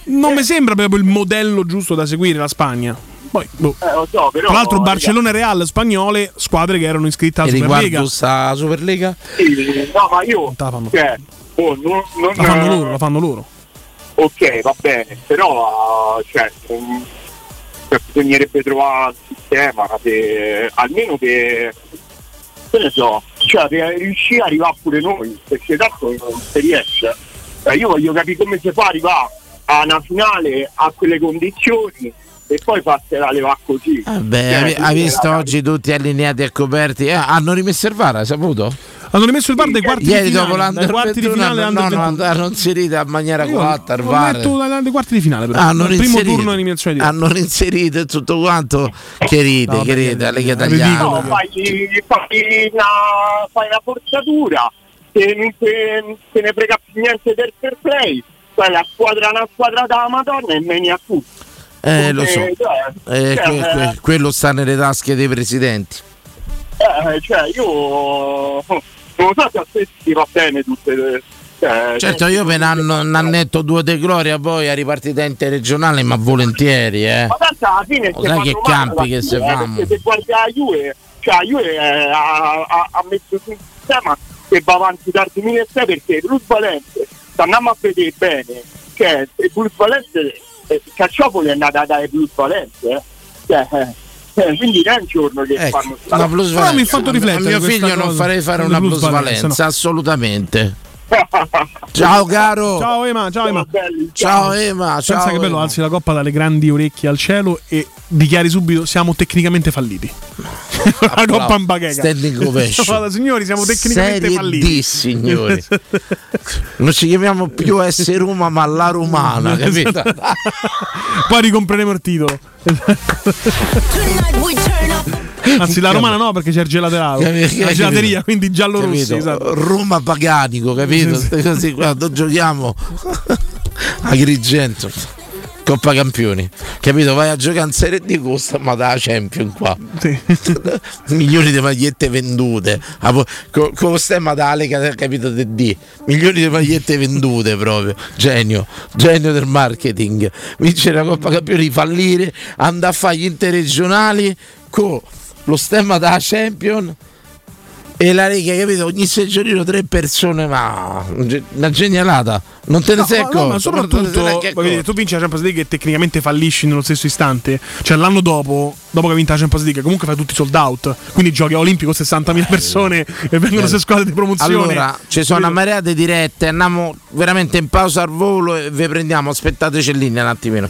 non mi sembra proprio il modello giusto da seguire la Spagna. Poi, boh. Eh, lo so, però, Tra l'altro Barcellona e Real spagnole, squadre che erano iscritte alla E Superlega. sta Superlega? Sì, no, ma io, cioè, oh, non, non- La fanno loro, la fanno loro. Ok, va bene, però cioè, mm, cioè, bisognerebbe trovare un sistema che almeno che che ne so, cioè riuscire a arrivare pure noi, perché tanto non si riesce. Cioè, io voglio capire come si fa a arrivare a una finale a quelle condizioni e poi passerà le va così. Beh, hai, hai visto oggi tutti allineati e coperti? Eh, hanno rimesso il VAR, hai saputo? Hanno rimesso il VAR dai quarti Ieri di finale, dopo dai l'Under quarti di 21 finale hanno- no, no, 21. hanno inserito a maniera il ho VAR. dai quarti di finale, però. Hanno il primo turno di diretta. hanno inserito tutto quanto che ride, No, che ride, la Lega è Italiana. No, fai, fai, una, fai una forzatura, se non te, te ne frega più niente del fair play, fai la squadra una squadra da Madonna e meni a tutti. Eh, lo so. Eh, cioè, Eh, que- que- quello sta nelle tasche dei presidenti. eh, cioè, io non so se a te ti va bene tutte le... Cioè, Certo, io per un un annetto due de gloria poi a ripartita interregionale, ma volentieri, eh. Ma tanto alla fine si sai che campi che si eh, fanno? Se guardi la Juve, cioè la Juve eh, ha, ha- ha messo su un sistema che va avanti dal 2006 perché Bruce Valente, se andiamo a vedere bene, che il Valente, eh, Cacciopoli è andata a dare Bruce Valente, eh. Cioè, eh, eh, quindi non è un giorno che Ecco, fanno una plusvalenza. mi ha fatto A riflettere mio questa figlio non cosa. farei fare Le una plusvalenze, plusvalenza, no. assolutamente. Ciao caro. Ciao Ema, ciao Ema. Ciao Ema, Pensa ciao. che bello, Ema. alzi la coppa dalle grandi orecchie al cielo e dichiari subito siamo tecnicamente falliti. La coppa in bacheca. Standing ovation. Guarda, signori, siamo tecnicamente Serie falliti. D, signori. non ci chiamiamo più S Roma, ma la Romana, capito? Poi ricompreremo il titolo. Anzi, la romana no, perché c'è il gelaterato. Capito? La gelateria, quindi giallo. Capito? Esatto. Roma paganico, capito? Così quando giochiamo a Agrigento. Coppa Campioni, capito? Vai a giocare in Serie D costa ma da Champion qua. Milioni di magliette vendute. Con lo stemma da Lega, capito? Del D. Milioni di magliette vendute proprio. Genio, genio del marketing. Vincere la Coppa Campioni, fallire, andare a fare gli interregionali con lo stemma da Champion e la Lega, capito? Ogni seggiolino tre persone, ma una genialata. Non te ne sei No, no, ma accorto? ne sei soprattutto accorto. tu vinci la Champions League e tecnicamente fallisci nello stesso istante. Cioè l'anno dopo, dopo che hai vinto la Champions League, comunque fai tutti sold out. Quindi giochi a Olimpico 60.000 persone e vengono sei squadre di promozione. Allora, ci sono una marea di dirette, andiamo veramente in pausa al volo e vi prendiamo. Aspettateci in linea un attimino.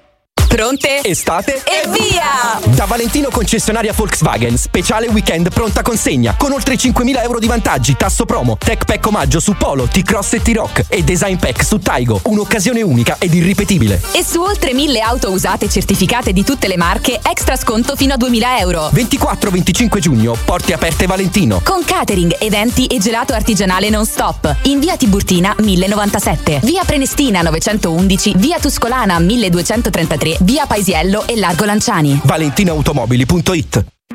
Pronte? Estate? E via! Da Valentino concessionaria Volkswagen, speciale weekend pronta consegna, con oltre 5.000 euro di vantaggi, tasso promo, tech pack omaggio su Polo, T-Cross e T-Rock e design pack su Taigo, un'occasione unica ed irripetibile. E su oltre 1000 auto usate certificate di tutte le marche, extra sconto fino a 2000 euro. 24-25 giugno, porte aperte Valentino. Con catering, eventi e gelato artigianale non stop. In via Tiburtina 1097, via Prenestina 911, via Tuscolana 1233, via Paisiello e Largo Lanciani. ValentinoAutomobili.it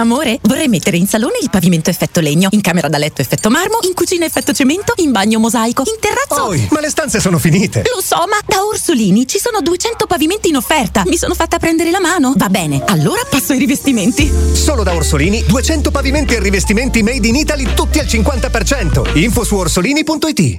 Amore, vorrei mettere in salone il pavimento effetto legno, in camera da letto effetto marmo, in cucina effetto cemento, in bagno mosaico, in terrazzo. Poi, ma le stanze sono finite. Lo so, ma da Orsolini ci sono 200 pavimenti in offerta. Mi sono fatta prendere la mano. Va bene, allora passo ai rivestimenti. Solo da Orsolini 200 pavimenti e rivestimenti made in Italy tutti al 50%. Info su orsolini.it.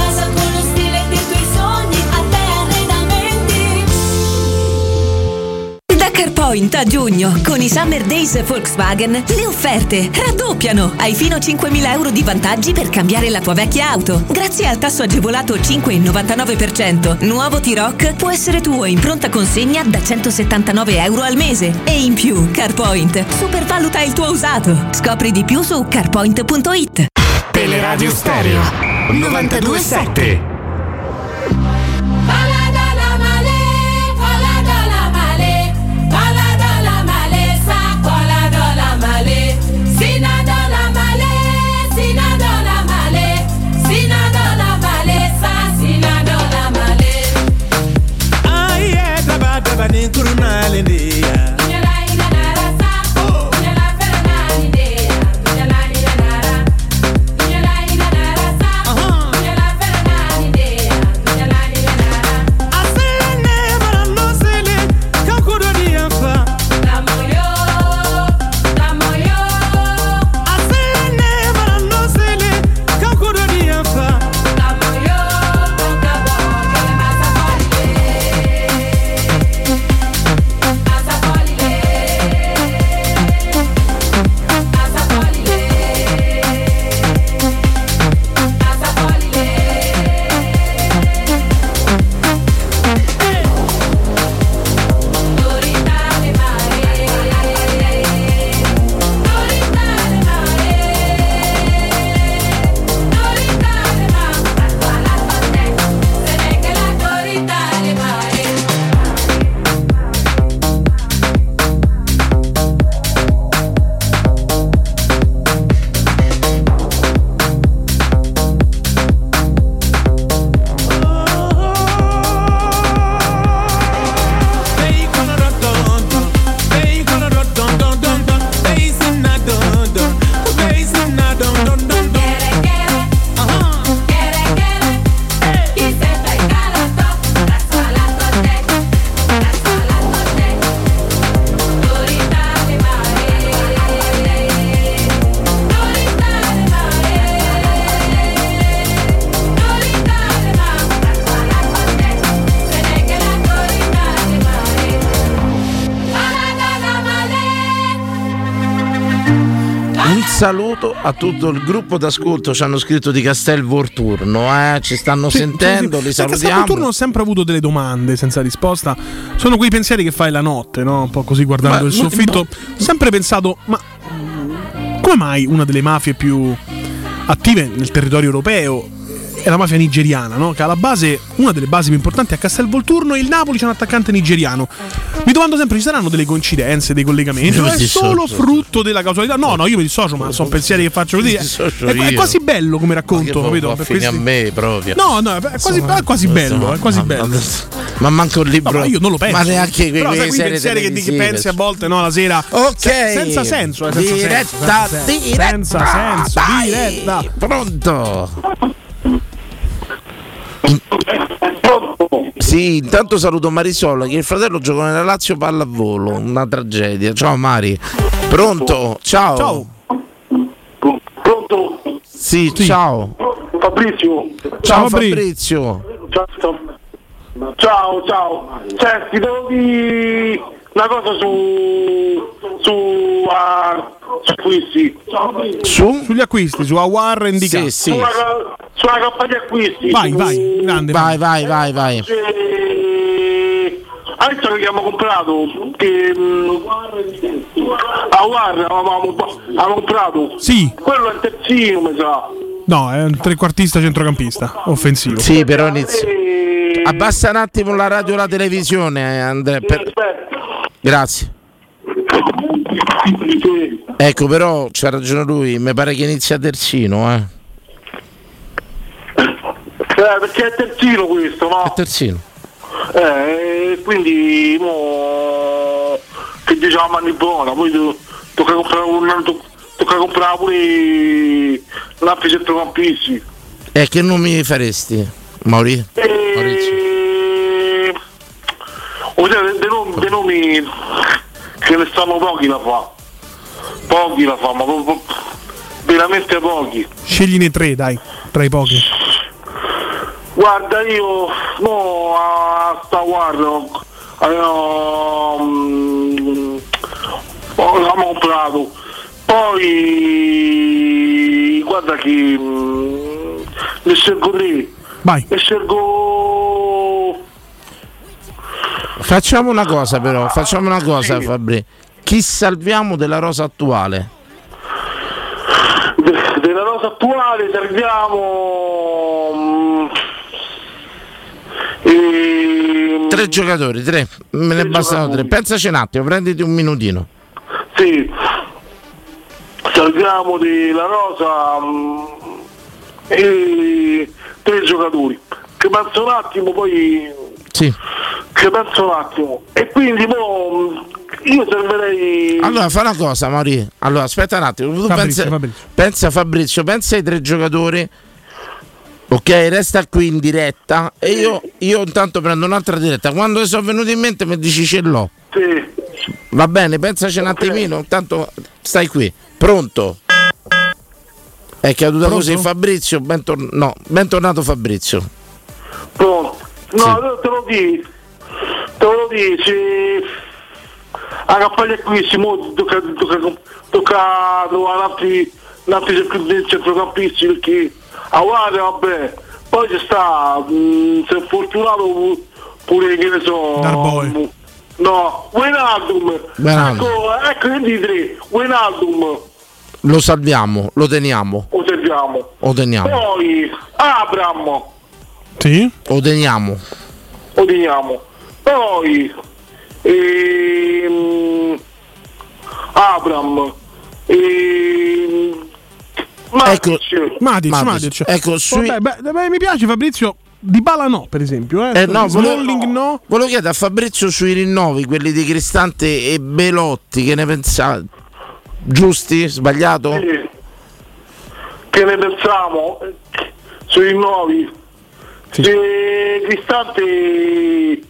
Da CarPoint a giugno, con i Summer Days Volkswagen, le offerte raddoppiano. Hai fino a 5.000 euro di vantaggi per cambiare la tua vecchia auto. Grazie al tasso agevolato 5,99%, nuovo T-Rock può essere tuo in pronta consegna da 179 euro al mese. E in più, CarPoint supervaluta il tuo usato. Scopri di più su carpoint.it. Teleradio Stereo 927 saluto a tutto il gruppo d'ascolto. Ci hanno scritto di Castel Volturno, eh? ci stanno sentendo, li Perché salutiamo. turno ho sempre avuto delle domande senza risposta. Sono quei pensieri che fai la notte, no? Un po' così guardando Ma- il soffitto. Ho sempre pensato, ma come mai una delle mafie più attive nel territorio europeo è la mafia nigeriana, no? Che alla base, una delle basi più importanti è a Castelvolturno e il Napoli c'è un attaccante nigeriano. Mi domando sempre, ci saranno delle coincidenze, dei collegamenti? Io O è dissocio. solo frutto della casualità? No, no, io mi dissocio, ma sono pensieri che faccio così. È, è- quasi bello come racconto, Che capito? Per finire a questi- me proprio. No, no, è quasi, è quasi bello, è quasi bello. Ma manco il libro. No, ma io non lo penso. Ma neanche quei, Però sai, quei pensieri che, di- che pensi a volte no, la sera. Ok. Se- senza senso, eh, senza Diretta, senso, senza senso. diretta. Senza senso, diretta. Pronto? Sì, intanto saluto Marisola che il fratello gioca nella Lazio pallavolo, una tragedia. Ciao Mari. Pronto? Ciao. Ciao. Pronto? Sì, ciao. Fabrizio? Ciao Fabrizio. Ciao, ciao, ciao. Senti, devo dire una cosa su... su... ah, su acquisti. Su? Sugli acquisti, su Awar e. Sì, sì. Sulla, sulla cappa di acquisti. Vai, Su- vai, grande. Vai, vai, vai, vai. Eh, Adesso che abbiamo comprato, che mm, a War avevamo, avevamo comprato, Sì. quello è il terzino, mi sa. No, è un trequartista centrocampista, offensivo. Sì, però inizio. Abbassa un attimo la radio e la televisione, eh, Andrea. per- Grazie. Ecco, però c'ha ragione lui, mi pare che inizia terzino, eh. Eh, perché è terzino questo, no? È terzino. Eh, quindi mo, che diciamo anni buona, poi to- tocca comprare un to- tocca comprare pure l'altro centrocampisti. E che nomi faresti, Mauri? E... O sea, dei nomi, che ne stanno pochi la fa. Pochi la fa, ma proprio- veramente pochi. Scegliene tre, dai, tra i pochi. Guarda io mo a sta guarda avevo mm, l'abbiamo comprato poi guarda che mm, ne scelgo tre Vai. ne scelgo Facciamo una cosa però, facciamo una cosa Fabri. Chi salviamo della rosa attuale? de- della rosa attuale salviamo mm, e, Tre giocatori, tre. Me ne bastano tre. Pensaci un attimo, prenditi un minutino. Sì, salviamo della rosa mm, e tre giocatori. Che penso un attimo, poi Sì. Che penso un attimo. E quindi mo, mm, io servirei. Allora fa una cosa, Mauri. Allora, aspetta un attimo. Tu Fabrizio, pensa, Fabrizio. pensa Fabrizio, pensa ai tre giocatori. Ok, resta qui in diretta e io, io intanto prendo un'altra diretta. Quando ti sono venuti in mente mi dici ce l'ho. Sì. Va bene, pensaci un attimino, intanto stai qui. Pronto? È caduta Pronto? così Fabrizio, bentor- no, bentornato Fabrizio. Pronto? No, te lo dico. Te lo dici. A cappaglia qui si mo tocca, tocca, tocca trovare altri, altri centro- centrocampisti perché a guarda vabbè. Poi ci sta, mh, se è fortunato pu- pure che ne so. Darboy. mh, No. Wijnaldum. Ecco, ecco quindi tre. Wijnaldum Lo salviamo, lo teniamo, osserviamo. lo teniamo, Poi Abram, Sì? lo teniamo. lo teniamo. Poi ehm, Abram, ehm, Ecco, Matic, Matic. Matic. Ecco, sui- Vabbè, beh, beh, mi piace Fabrizio. Di Bala no, per esempio. Eh, Eh, no, volevo, Smalling no. volevo chiedere a Fabrizio sui rinnovi, quelli di Cristante e Belotti, che ne pensate? Giusti? Sbagliato? Sì. Che ne pensiamo sui rinnovi? Se Cristante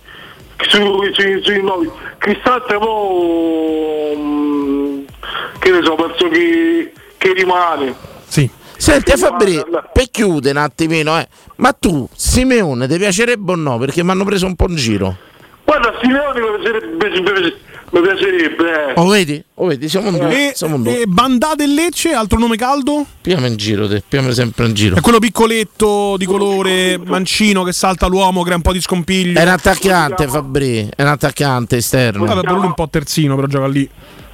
sui, sui, sui rinnovi. Cristante mo, mm, che ne so, penso che, che rimane. Sì. Senti, Fabri, per chiudere un attimino, eh, ma tu, Simeone, ti piacerebbe o no? Perché mi hanno preso un po' in giro. Guarda, Simeone mi piacerebbe, mi piacerebbe, eh. Oh, vedi? Oh, vedi, siamo in due. E, siamo in due. e Bandà del Lecce, altro nome caldo? Piamo in giro, te, piamo sempre in giro. È quello piccoletto di colore mancino che salta l'uomo, crea un po' di scompiglio. È un attaccante, Fabri. È un attaccante esterno. Vabbè, però lui un po' terzino, però gioca lì.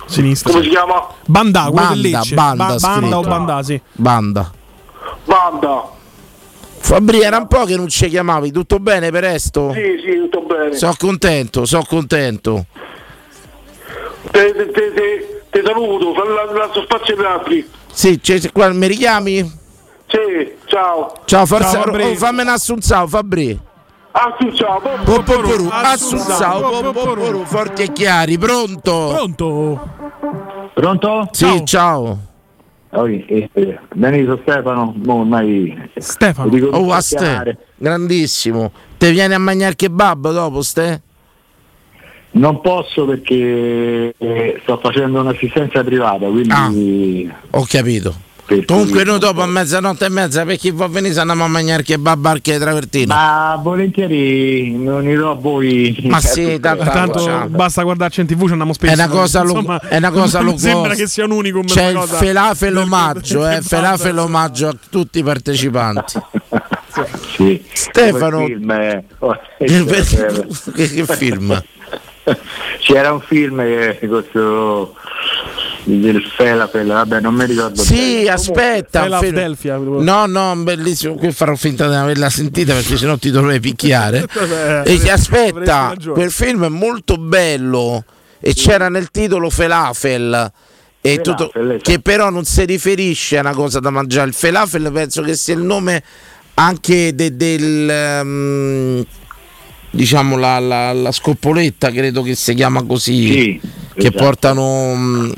Sinistra. Come si chiama? Bandà, quello Banda, Lecce. Banda, Ba- banda o. Bandà, sì. Banda. Banda. Fabri, era un po' che non ci chiamavi. Tutto bene per esto? Sì, sì, tutto bene. Sono contento, sono contento. Te, te, te, te, te saluto, la, la, la spazio per altri. Sì, c'è- qua, mi richiami? Sì, ciao. Ciao, forza. Ciao, Fabri. oh, fammi un assunzao, Fabri. Assunzao, forti e chiari, pronto? Pronto? Pronto? Sì, ciao. Oi, eh, eh, Benito Stefano, ormai Stefano. dico Oh, a ste, grandissimo. Te vieni a mangiare il kebab dopo, ste? Non posso perché eh, sto facendo un'assistenza privata, quindi Ho capito. Per Comunque noi dopo a mezzanotte e mezza per chi va a venire se andiamo a mangiare kebab al che travertino. Ma volentieri non irò a voi. Ma sì, tanto- Tanto basta guardarci in tv, ci andiamo spesso. È una cosa, lo- Insomma, è una cosa low Sembra che sia un unicum. C'è il felafel omaggio, eh, felafel omaggio a tutti i partecipanti. Sì. Stefano, film, eh, oh, che, che film? C'era un film che questo del Felafel, vabbè non mi ricordo Sì, bene. aspetta. Philadelphia, No, no, bellissimo. Qui farò finta di averla sentita perché sennò ti dovrei picchiare. Vabbè, e che aspetta, quel film è molto bello e c'era nel titolo Felafel. E tutto- esatto. che però non si riferisce a una cosa da mangiare. Il Felafel penso che sia il nome anche de- del. ehm, diciamo la, la- la scoppoletta, credo che si chiama così. Sì, che esatto. portano. mm,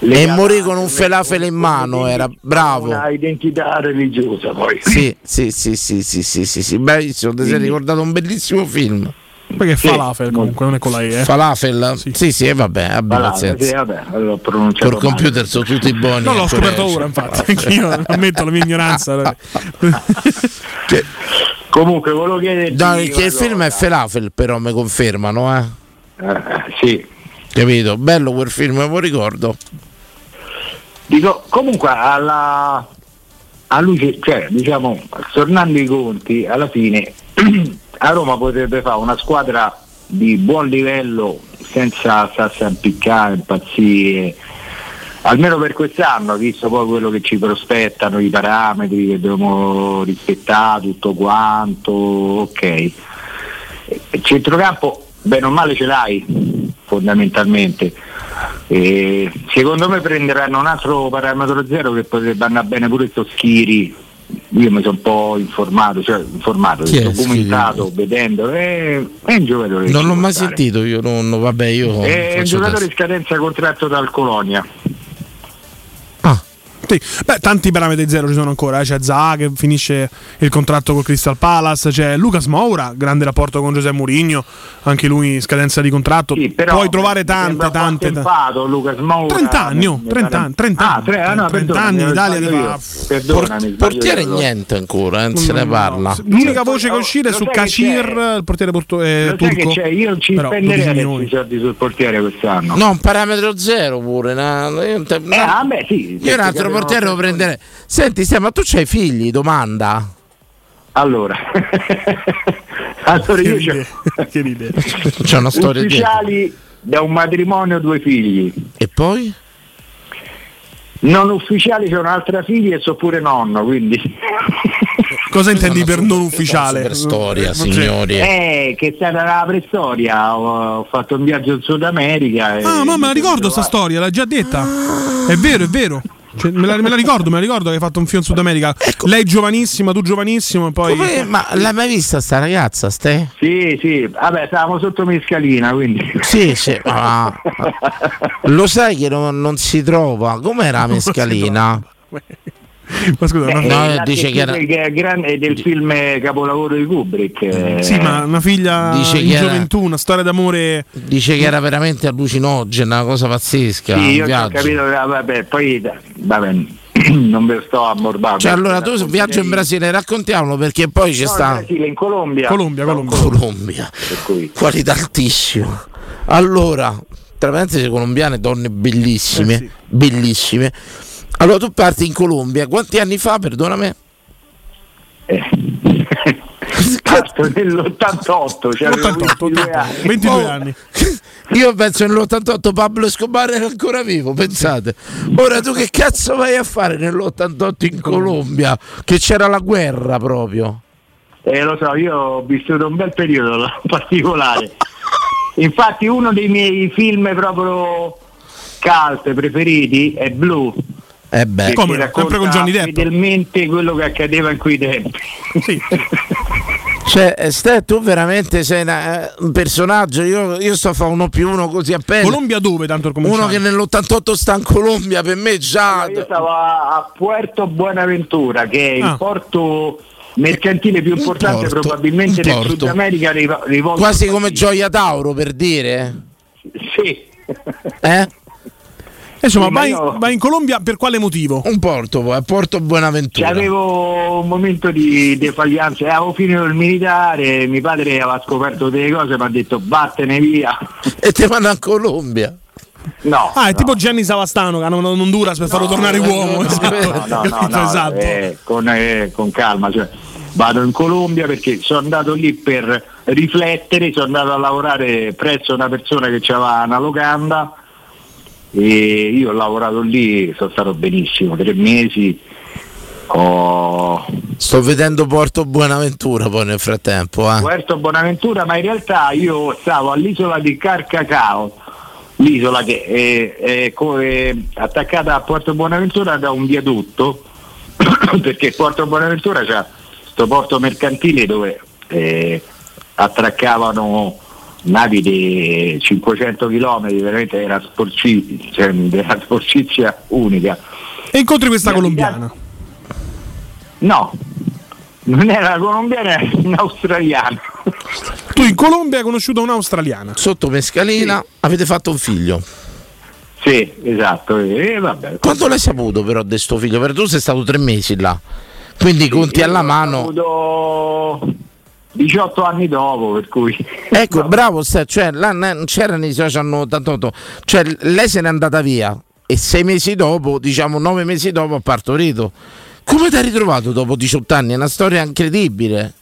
e morì con un felafel in mano, era bravo. Una identità religiosa poi. Sì, sì, sì, sì, sì, sì, sì, sì, bravissimo, ti sei ricordato un bellissimo film. Perché Sì. falafel comunque, non è con la E. eh. Falafel? Sì, sì, eh, vabbè, abbi Voilà, pazienza. sì, vabbè, l'ho pronunciato Col male. computer sono tutti buoni. No, l'ho ecco, scoperto eh, ora, infatti. Anch'io ammetto la mia ignoranza. Comunque volevo chiederti No, che una il film è. Falafel, però mi confermano, eh. Eh, sì. Capito? Bello quel film, me lo ricordo. Dico, comunque alla a luce, cioè diciamo, tornando ai conti, alla fine a Roma potrebbe fare una squadra di buon livello senza starsi a impiccare, impazzire. Almeno per quest'anno, visto poi quello che ci prospettano, i parametri che dobbiamo rispettare, tutto quanto, ok. Centrocampo, bene o male ce l'hai, fondamentalmente. E secondo me prenderanno un altro parametro zero che potrebbe andare bene pure sto Schiri. Io mi sono un po' informato, cioè informato, documentato, vedendo, è, è un giocatore. Non l'ho mai sentito, io non, vabbè, io È un giocatore in scadenza contratto dal Colonia. Sì. Beh, tanti parametri zero ci sono ancora. eh. C'è Zaha che finisce il contratto col Crystal Palace. C'è Lucas Moura, grande rapporto con Giuseppe Mourinho. Anche lui in scadenza di contratto. Però Puoi trovare tante, tante. tante. attempato, Lucas Moura. 30 anni, oh, Mi 30 pare- anni, 30 Ah, tre- ah, no, 30 perdona, anni in Italia sbaglio ti io. va- Perdonami, Por- sbaglio portiere io. niente ancora, eh, non se ne Mm, parla. L'unica voce che uscita è su c'è? il portiere porto- eh, Lo sai che turco. c'è? Io ci Però, spenderei 12 adesso milioni. i soldi sul portiere quest'anno. No, un parametro zero pure. una- io un te- Eh, ah, beh, sì, Io un altro portiere lo prenderei. Senti, Stia, ma tu c'hai figli? Domanda. Allora, allora io Che ho Che ride. C'è una storia dietro. ufficiali da un matrimonio due figli. E poi? Non ufficiali c'è un'altra figlia e so pure nonno, quindi. Cosa intendi per non ufficiale? Per storia, signori. Eh, che è stata la preistoria, ho, fatto un viaggio in Sud America. e Ah, ma me la mi ricordo sta storia, l'hai già detta. È vero, è vero. Cioè, me, la, me la ricordo, me la ricordo che hai fatto un film in Sud America. Lei giovanissima, tu giovanissimo, poi. Come- ma l'hai mai vista sta ragazza, Ste? Sì, sì, vabbè, stavamo sotto mescalina, quindi. Sì, sì, ma lo sai che non, non si trova. Com'era la mescalina? Ma scusa, Beh, una- No, eh, dice che era- è grande- è del film capolavoro di Kubrick. eh. Sì, ma una figlia Dice in era- gioventù, una storia d'amore. Dice che era veramente allucinogena, una cosa pazzesca. Sì, io ho capito, eh, vabbè, poi vabbè, non ve sto ammorbando. Cioè, allora tu viaggio in Brasile, raccontiamolo perché poi ci No, sta. in Brasile, in Colombia. Colombia, Colombia. Colombia. Qualità altissima. Allora, tra parentesi colombiane, donne bellissime, bellissime. Allora tu parti in Colombia, quanti anni fa, perdonami? Cazzo, nell'88, cioè avevo 22 anni. 22 Oh, anni. Io penso nell'88 Pablo Escobar era ancora vivo, pensate. Ora tu che cazzo vai a fare nell'88 in Colombia? Che c'era la guerra proprio. Eh, lo so, io ho vissuto un bel periodo particolare. Infatti uno dei miei film proprio cult preferiti è Blue. Eh beh, che racconta fedelmente quello che accadeva in quei tempi. Cioè, eh, Ste, tu veramente sei una- eh, un personaggio. Io, io sto a fare uno più uno così appena. Colombia dove tanto? Uno che nell'88 sta in Colombia, per me già. Io stavo a, a Puerto Buenaventura, che è Ah. il porto mercantile più importante porto, probabilmente del. Sud America rivolto Quasi come Gioia Tauro per dire. Sì. Eh? Insomma, Sì, vai, io- vai in Colombia per quale motivo? Un porto, a Porto Buenaventura. Cioè, avevo un momento di defaglianza, avevo finito il militare, mio padre aveva scoperto delle cose, mi ha detto vattene via. E te vanno a Colombia. No. Ah, è tipo Gianni Savastano che hanno un Honduras per farlo tornare uomo. esatto. No, no, no, Capito? no, esatto. eh, con, eh, con calma. Cioè, vado in Colombia perché sono andato lì per riflettere, sono andato a lavorare presso una persona che aveva una locanda e io ho lavorato lì, sono stato benissimo, tre mesi. Ho Sto vedendo Porto Buenaventura poi nel frattempo. Eh. Puerto Bonaventura, ma in realtà io stavo all'isola di Carcacao, l'isola che è, è è attaccata a Porto Bonaventura da un viadotto, perché Porto Bonaventura c'è questo porto mercantile dove eh, attraccavano navi di 500 km, veramente era sporci- cioè, una sporcizia unica. E incontri questa colombiana. No, non era colombiana, era un'australiana. Tu in Colombia hai conosciuto un'australiana. Sotto Mescalina avete fatto un figlio. Sì, esatto. E vabbè. Quanto l'hai saputo però di sto figlio? Perché tu sei stato tre mesi là. Quindi conti alla mano. Ho avuto 18 anni dopo, per cui... Ecco, bravo, Ste, cioè là non c'erano i social hanno 88. Cioè lei se n'è andata via e sei mesi dopo, diciamo nove mesi dopo ha partorito. Come ti hai ritrovato dopo 18 anni? È una storia incredibile.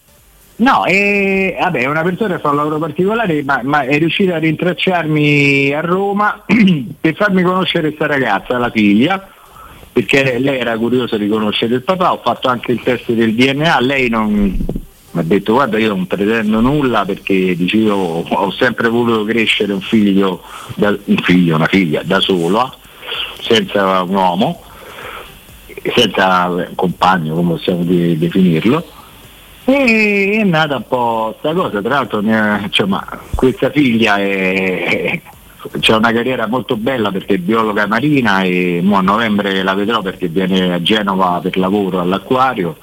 No, e, vabbè, è una persona che fa un lavoro particolare, ma, ma è riuscita a rintracciarmi a Roma per farmi conoscere questa ragazza, la figlia, perché lei era curiosa di conoscere il papà, ho fatto anche il test del DNA, lei non mi ha detto guarda io non pretendo nulla perché dicevo ho sempre voluto crescere un figlio, da- un figlio, una figlia da solo, senza un uomo, senza un compagno come possiamo de- definirlo. E è nata un po' sta cosa, tra l'altro insomma, questa figlia è, c'ha una carriera molto bella perché è biologa marina e a novembre la vedrò perché viene a Genova per lavoro all'acquario.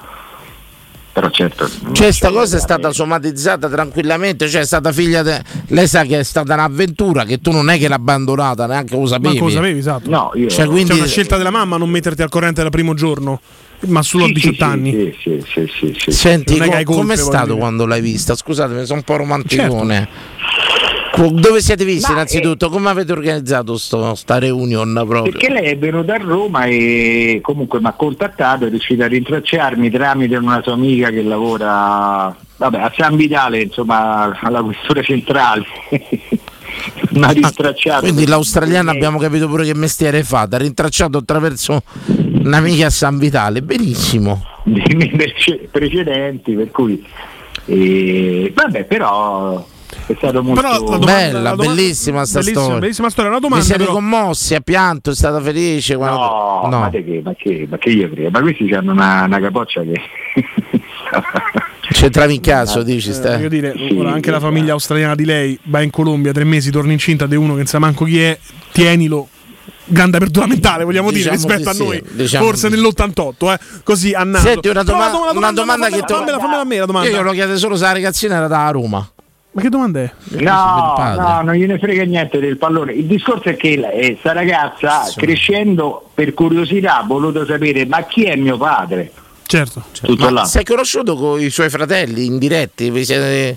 Però certo. Cioè, sta cosa è stata somatizzata tranquillamente, cioè è stata figlia de... Lei sa che è stata un'avventura, che tu non è che l'hai abbandonata, neanche lo sapevi. Lo sapevi, esatto. No, io Cioè, quindi- C'è una scelta della mamma non metterti al corrente dal primo giorno, ma solo a Sì, 18 sì, anni. Sì, sì, sì, sì, sì. Senti, co- com'è stato dire. quando l'hai vista? Scusatemi, sono un po' romanticone. Co- Dove siete visti Ma, innanzitutto? Come avete organizzato sto, sta reunion proprio? Perché lei è venuta a Roma e comunque mi ha contattato, è riuscita a rintracciarmi tramite una sua amica che lavora vabbè, a San Vitale, insomma, alla questura centrale. mi ha rintracciato. Quindi l'australiana abbiamo capito pure che mestiere fa, ha rintracciato attraverso un'amica a San Vitale, benissimo. dei miei prece- precedenti, per cui eh, vabbè, però è stato molto Però domanda- Bella, la domanda- bellissima sta bellissima, storia. bellissima storia. La domanda Vi siete però- commossi, ha pianto, è stata felice? quando- No, no. Ma, che, ma, che, ma che io credo? Ma questi hanno una, una capoccia che C'entravi in caso, dici, Eh, stai? voglio dire, ora anche la famiglia australiana di lei va in Colombia tre mesi, torna incinta di uno che non sa manco chi è, tienilo. Grande apertura mentale, vogliamo Diciamo dire, rispetto di a sì, noi. diciamo Forse di- nell'88, eh, così a. Senti, una, doma- la una domanda che fammela, fammela, fammela a me la domanda. Io glielo chiedo solo se la ragazzina era da Roma. Ma che domanda è? No, no, non gliene frega niente del pallone. Il discorso è che eh, sta ragazza crescendo per curiosità ha voluto sapere ma chi è mio padre? Certo. Tutto Ma là. sei conosciuto con i suoi fratelli indiretti? Vi siete-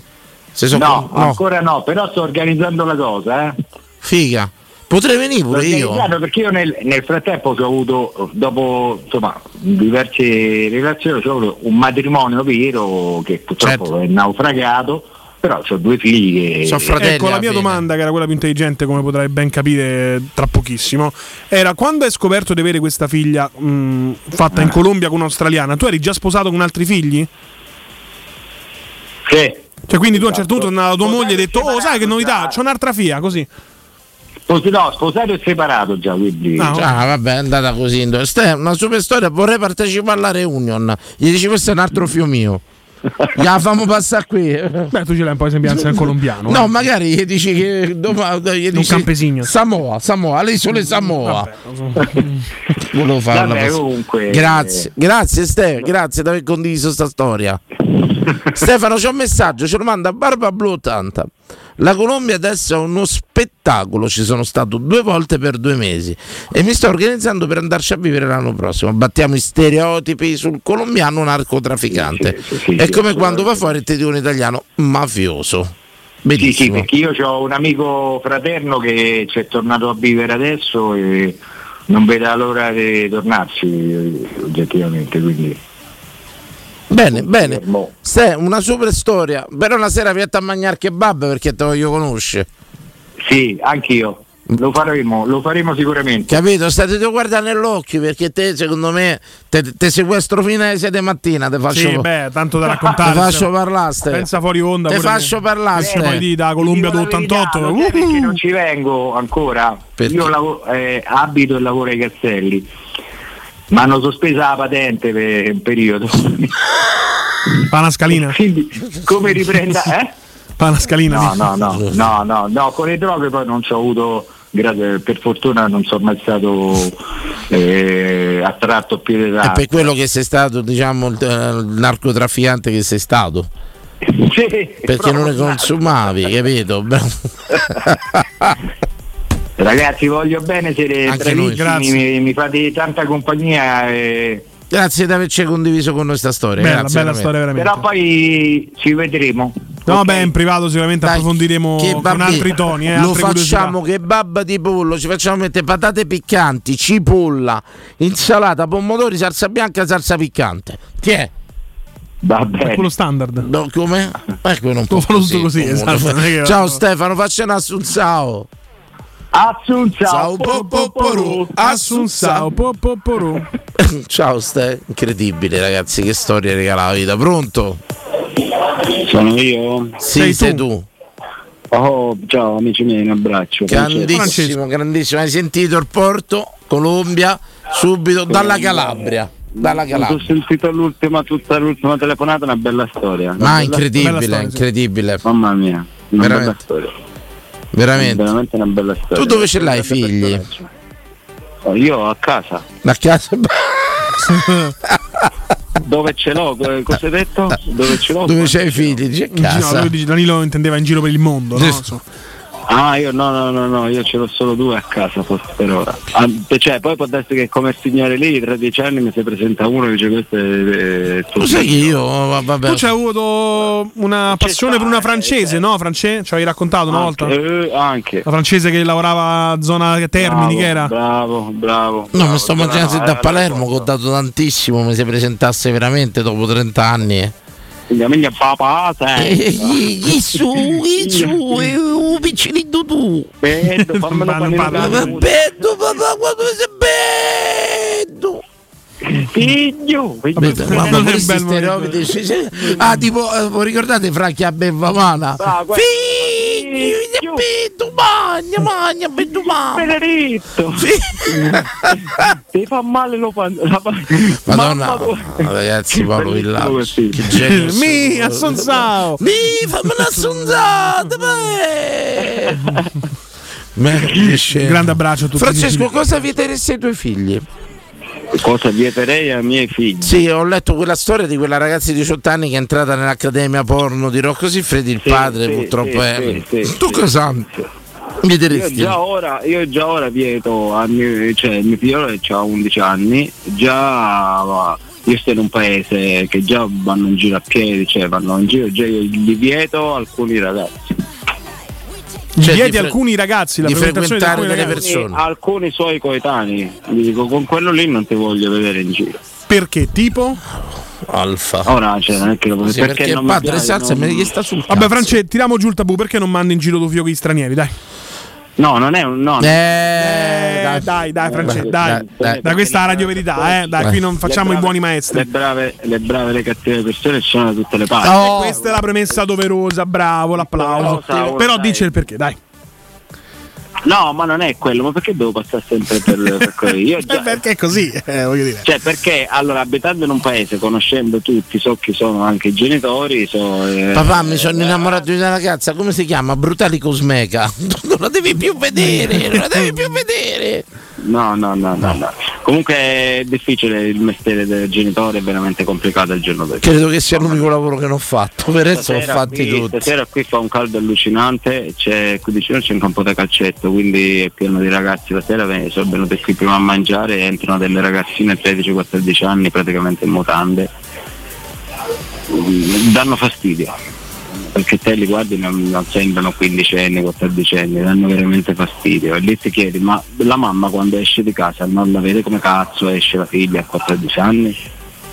se sono No, con- ancora no, però sto organizzando la cosa, eh. Figa. Potrei venire pure io. perché io nel, nel frattempo ho avuto, dopo insomma, diverse relazioni, ho avuto un matrimonio vero che purtroppo Certo. è naufragato, però ho due figli che... ecco la mia domanda, che era quella più intelligente, come potrai ben capire tra pochissimo, era quando hai scoperto di avere questa figlia mh, fatta in Ah. Colombia con un'australiana, tu eri già sposato con altri figli? Sì. Cioè, quindi tu a un certo punto alla tua moglie hai detto, oh sai che novità, c'ho un'altra figlia, così. No, sposato e separato già, quindi... Ah, vabbè, è andata così. Questa è una super storia. Vorrei partecipare alla reunion. Gli dici questo è un altro figlio mio. La famo passare qui. Beh, tu ce l'hai un po' di sembianza del colombiano. No, eh. magari gli dici che domani gli dici campesigno. Samoa, Samoa, le isole Samoa. Volevo farla Vabbè, comunque- Grazie, grazie Ste, grazie di aver condiviso sta storia. Stefano, c'è un messaggio, ce lo manda Barba Blu 80. La Colombia adesso è uno spettacolo, ci sono stato due volte per due mesi e mi sto organizzando per andarci a vivere l'anno prossimo. Battiamo i stereotipi sul colombiano narcotrafficante. è come quando va fuori e ti dico un italiano mafioso. Sì, sì, Benissimo. perché io ho un amico fraterno che ci è tornato a vivere adesso e non vede l'ora di tornarci oggettivamente, quindi... Bene, bene. Ste, una super storia. Però una sera vietta a mangiare kebab perché te voglio conoscere. Sì, anch'io. Lo faremo, lo faremo sicuramente. Capito? State a guardare nell'occhio perché te, secondo me, te, te sequestro fino alle 6 di mattina. Te faccio, Sì, beh, tanto da raccontare. Te faccio parlare. Pensa fuori onda. Te faccio che- parlare. Eh, Ste. poi di da Colombia Ti dico la verità, d'88. lo sai perché non ci vengo ancora. Io lavo- eh, abito e lavoro ai Castelli. Mi hanno sospesa la patente per un periodo. Fa una scalina. Quindi come riprenda? Eh? Fa una scalina. No, no, no, no, no, no, con le droghe poi non ci ho avuto, per fortuna non sono mai stato eh, attratto a piede È d'arco. per quello che sei stato, diciamo, il, eh, il narcotrafficante che sei stato. perché non ne consumavi, capito? Ragazzi, voglio bene, siete bravissimi, grazie. mi, mi fate tanta compagnia. E... Grazie di averci condiviso con noi questa storia. Bella, grazie, bella storia, veramente. Però poi ci vedremo. No, beh, in privato sicuramente approfondiremo Che con altri toni. Eh, lo facciamo che babba di pollo, ci facciamo mettere patate piccanti, cipolla, insalata, pomodori, salsa bianca, salsa piccante. Chi è? Va È quello standard. No, come? Ecco, non Lo può tutto così, comunque. esatto, Ciao Stefano, faccia un assunzao. Assunzao, po, po, poru, assunzao, po, po, poru. Ciao Ste, incredibile ragazzi, che storia regala la vita. Pronto? Sono io? Sì, sei, tu. Oh, ciao amici miei, un abbraccio. Grandissimo, grandissimo. Hai sentito il porto, Colombia, subito dalla Calabria. Dalla Ho Calabria. sentito l'ultima, tutta l'ultima telefonata, una bella storia. Una Ma bella- incredibile, bella storia, sì. incredibile. Mamma mia, una bella Veramente. storia. Veramente. Veramente una bella storia. Tu dove ce l'hai i figli? Oh, io a casa. A casa? Dove ce l'ho? Co- Cosa hai detto? Dove ce l'ho? Dove c'hai i figli? Dice casa. lui dice, Danilo intendeva in giro per il mondo, no? Ah, io no, no, no, no, io ce l'ho solo due a casa forse per ora. Ah, cioè, poi può darsi che come il signore lì, tra dieci anni mi si presenta uno e dice questo è, è tuo Lo sai che io, vabbè. Tu c'hai avuto una passione per una francese, no? France? Ci avevi raccontato una volta? Eh, anche. La francese che lavorava a zona Termini, Bravo, che era? Bravo, bravo. No, mi sto immaginando no, da eh, Palermo che ho dato tantissimo, mi si presentasse veramente dopo 30 anni. Eh. La mia papà, Eh, sai. su, su, un piccinito tu. Bello, fammelo parlare. bello, papà, quando sei. Figlio, figlio. Mamma, stereotipi. sì, sì. Ah, tipo, eh, voi ricordate Franchi a Bevamana? Ah, guarda. Figlio, tu magna, magna, tu magna. Benedetto. Ti fa male lo pan- Madonna, ragazzi, proprio il là. Bellissimo Che genio. Mi, assonzao! Mi, fammi una sonzata, Grande abbraccio a tutti. Francesco, cosa vi interessa ai tuoi figli? Cosa vieterei ai miei figli? Sì, ho letto quella storia di quella ragazza di 18 anni che è entrata nell'accademia porno di Rocco Siffredi, il Sì, padre sì, purtroppo è... tu cosa Io già, ora, io già ora vieto, a mio, cioè il mio figlio ha 11 anni, già io sto in un paese che già vanno in giro a piedi, cioè vanno in giro, già io gli vieto alcuni ragazzi. Gli vieti alcuni ragazzi la di alcuni ragazzi. Alcuni, alcuni suoi coetanei, gli dico con quello lì non ti voglio vedere in giro. Perché? Tipo? Alfa. Ora cioè, non è che lo Sì, perché non il mi padre piace, Salsa non- me gli sta sul Vabbè, France, tiriamo giù il tabù perché non mandi in giro tuo figlio con gli stranieri, dai. No, non è un no. Eh, dai, dai, Dai, dai, dai, dai. da questa è la radio verità, eh. Dai, qui non facciamo Le i buoni brave- maestri. Le brave, le brave le cattive persone ci sono da tutte le parti. E questa è la premessa doverosa, bravo, l'applauso. Però dice il perché, dai. No, ma non è quello, ma perché devo passare sempre per, per quello? Io già, perché è così, eh, voglio dire. Cioè, perché allora abitando in un paese, conoscendo tutti, so chi sono anche i genitori, so. eh, Papà, mi sono innamorato di una ragazza, come si chiama? Brutali Cosmeca. Non la devi più vedere, non la devi più vedere. No, no, no, no, no. Comunque è difficile il mestiere del genitore, è veramente complicato al giorno d'oggi. Credo che sia l'unico lavoro che non ho fatto, per adesso l'ho fatti qui, tutti. Stasera qui fa un caldo allucinante, c'è, qui vicino c'è un campo da calcetto, quindi è pieno di ragazzi. La sera sono venuti qui prima a mangiare e entrano delle ragazzine 13-14 anni praticamente in mutande. Danno fastidio, perché te li guardi non, non sembrano 15 anni, 14 anni, danno veramente fastidio. E lì ti chiedi, ma la mamma quando esce di casa non la vede come cazzo esce la figlia a 14 anni?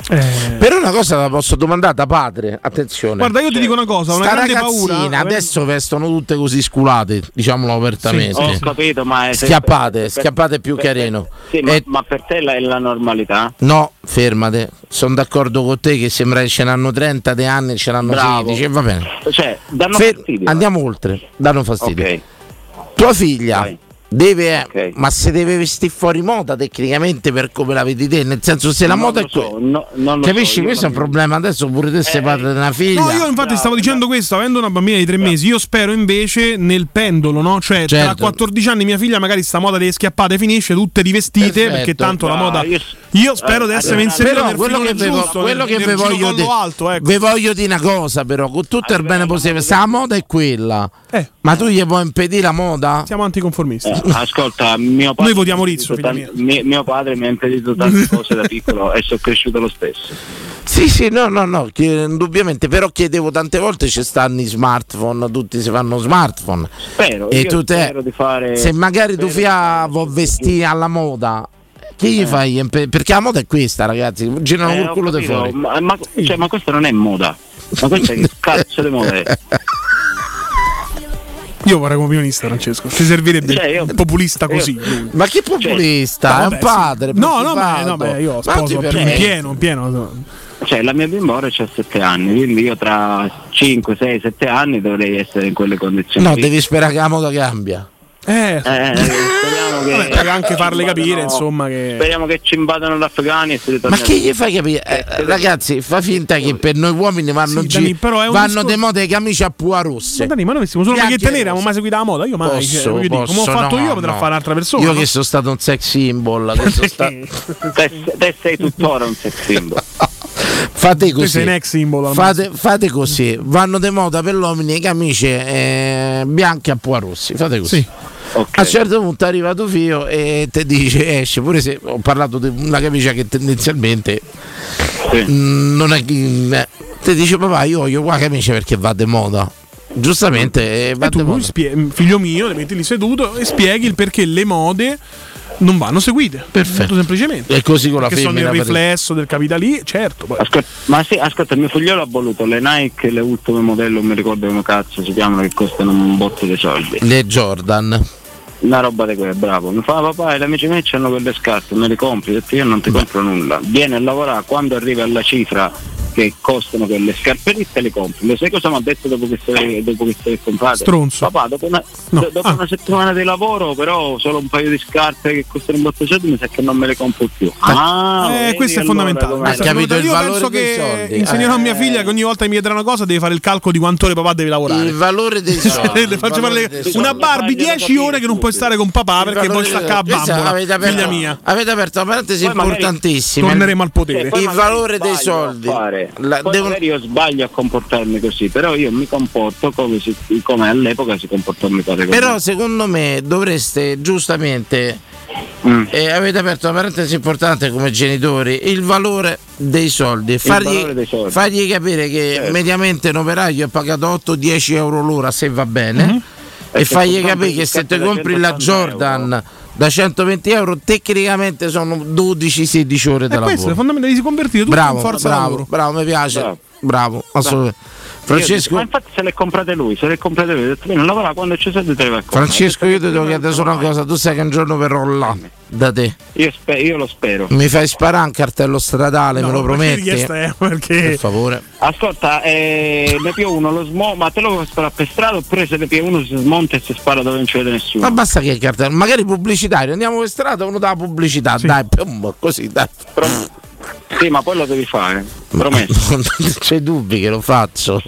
Però una cosa la posso domandare da padre, attenzione. Guarda, io ti dico una cosa, una Sta grande paura. adesso vestono tutte così sculate, diciamolo apertamente. Ho capito, ma è Schiappate, per- schiappate più per- carino. Sì, ma, E- ma per te la- è la normalità? No, fermate, sono d'accordo con te che sembra che ce n'hanno 30 di anni, ce n'hanno Bravo. 16, e va bene. Cioè, danno Fer- fastidio. Andiamo oltre, danno fastidio. Ok. Tua figlia deve, ma se deve vestire fuori moda tecnicamente per come la vedi te, nel senso se la Non moda lo è quella. so, no- non lo Capisci? so, Questo è un problema. Adesso pure te sei padre di una figlia. No, io infatti stavo dicendo questo, avendo una bambina di tre mesi, io spero invece nel pendolo, no? Cioè, tra Certo. 14 anni mia figlia magari sta moda delle schiappate finisce tutte rivestite, Perfetto. perché tanto la No, moda... io- Io, spero di essermi inserito nel quello che, ve, giusto, quello nel- che nel ve voglio dire alto, ecco. ve voglio dire una cosa però con tutto il bene possibile se la moda è quella ma tu gli puoi impedire la moda? siamo anticonformisti Eh, ascolta, mio padre, Noi votiamo Rizzo, mi ha impedito tan- mi- mio padre mi ha impedito tante cose da piccolo e sono cresciuto lo stesso. Sì, sì, no, no, no, indubbiamente, però chiedevo tante volte ci stanno i smartphone, tutti si fanno smartphone. Spero, e tu te, spero di fare- se magari tu spero fia vuoi vestire alla moda, che gli fai? Impe- Perché la moda è questa, ragazzi, girano Eh, col culo di fuori. Ma, ma, cioè, ma questa non è moda. Ma questa è che cazzo di moda? Io vorrei come opinionista, Francesco. Ci servirebbe Cioè, io- un populista io- così. lui. Ma che populista? Cioè, è un vabbè, padre. sì. No, no, ma, no, beh, io sposo ti in pieno, in pieno. Cioè, la mia bimba ora ha 7 anni, quindi io tra 5, 6, 7 anni dovrei essere in quelle condizioni. No, devi sperare che la moda cambia. Eh, Eh, speriamo che Vabbè, puoi anche farle capire, insomma, che- Speriamo che ci invadano gli afghani e si Ma che gli fai capire? Eh, ragazzi, fa finta che per noi uomini vanno, Sì, Dani, però è un vanno discorso- de moda le camicie a pua rosse. Ma Dani, ma noi vestimo solo magliette nere, ma mai seguita la moda? Io mai, cioè, Posso, dire, come ho posso, fatto no, io, potrà no. fare un'altra persona. Io no? che sono stato un sex symbol. sta- Te, te sei tuttora un sex symbol. Fate così. symbol, Fate, fate così. Vanno de moda per l'uomini le camicie eh, bianche a pua rossi. Fate così. A un certo punto arriva tuo figlio e ti dice esce, pure se ho parlato di una camicia che tendenzialmente mm, non è eh, ti dice papà io voglio qua camicia perché va de moda. Giustamente eh, va E tu, moda. spie- figlio mio, le metti lì seduto e spieghi il perché le mode non vanno seguite. Molto semplicemente. E così con la Perché sono femmina. il per- Riflesso del capitalismo, certo. poi- Ascolta, ma sì, ascolta, mio figliolo ha voluto le Nike, le ultime modello, non mi ricordo come cazzo si chiamano, che costano un botto di soldi. Le Jordan. Una roba di quelle, bravo. Mi fa papà, e gli amici miei hanno quelle scarpe, me le compri, detto io non ti compro nulla. Viene a lavorare, quando arriva alla cifra che costano quelle scarpe lì te le compri. Lo sai cosa mi ha detto dopo che se le, dopo che se le comprate? Stronzo. Papà, dopo una, No. do- dopo Ah. una settimana di lavoro, però solo un paio di scarpe che costano un botto di soldi, mi sa che non me le compro più. Ah, Eh, vedi questo è fondamentale. come- Questo è capito il fondamentale. Io valore penso dei che soldi. insegnerò a mia Eh. figlia che ogni volta che mi chiederà una cosa deve fare il calcolo di quante ore papà deve lavorare. Il valore dei soldi. Le faccio il valore fare dei soldi. una Barbie 10 ore che non puoi stare con papà perché Il vuoi valore staccare Questa bambola. avete aperto- Figlia mia. Avete aperto una parentesi importantissima. Torneremo al potere. Il valore dei a soldi. Fare. La- Poi devono- magari io sbaglio a comportarmi così, però io mi comporto come, si- come all'epoca si comportò mio padre. Però me. secondo me dovreste giustamente, Mm. eh, avete aperto una parentesi importante come genitori, il valore dei soldi. Fargli, dei soldi. fargli capire che Certo. mediamente un operaio è pagato 8-10 euro l'ora se va bene. Mhm. E fargli capire che se ti compri la 180 Jordan da 120 euro tecnicamente sono 12-16 ore E di questo è lavoro. fondamentale, devi convertire tutto Bravo, in forza bravo, lavoro. bravo, mi piace. Bravo. Bravo, assolutamente. Ho detto, Francesco, ma infatti se le comprate lui, se le comprate lui, ho detto non lavora quando c'è soldi te le. Francesco, io ti devo chiedere solo una cosa, tu sai che un giorno verrò là da te. Io, spe- io lo spero. Mi fai sparare un cartello stradale, me lo prometti? è? Perché Per favore. Ascolta, eh, ne più uno lo smonta, ma te lo vuoi sparare per strada oppure se ne più uno si smonta e si spara dove non ci vede nessuno? Ma basta che il cartello, magari pubblicitario, andiamo per strada, uno dà pubblicità, dai, pum, così, dai. Sì, ma poi lo devi fare, promesso. Non c'è dubbi che lo faccio.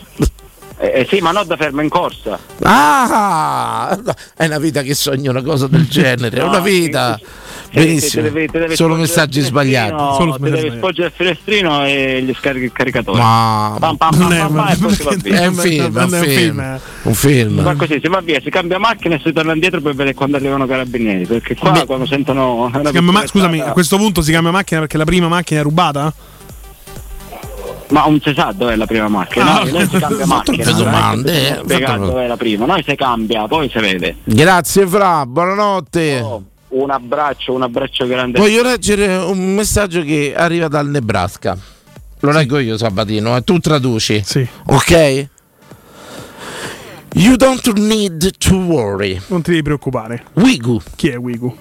Eh, eh, sì, ma non da fermo in corsa. Ah, è una vita che sogno una cosa del genere, è No, una vita. sì, Benissimo. te devi- te devi Solo messaggi sbagliati. Solo ti messaggi devi spoggiare il finestrino e gli scarichi il caricatore. Ma Pam, pam, pam, pam, pam, e poi si va via. è un film, è un è un film. Un film. Ma così si va via, si cambia macchina e si torna indietro per vedere quando arrivano i carabinieri. Perché qua quando sentono. ma- scusami, a questo punto si cambia macchina perché la prima macchina è rubata? Ma non si sa dov'è la prima macchina, Ah, no? Noi si cambia macchina. è domande, eh, dov'è la prima, noi si cambia, poi si vede. Grazie Fra, buonanotte. Oh, un abbraccio, un abbraccio grande. Voglio leggere un messaggio che arriva dal Nebraska. Lo leggo io Sabatino, e tu traduci. Sì. Ok? You don't need to worry. Non ti devi preoccupare. Wigu. Chi è Wigu?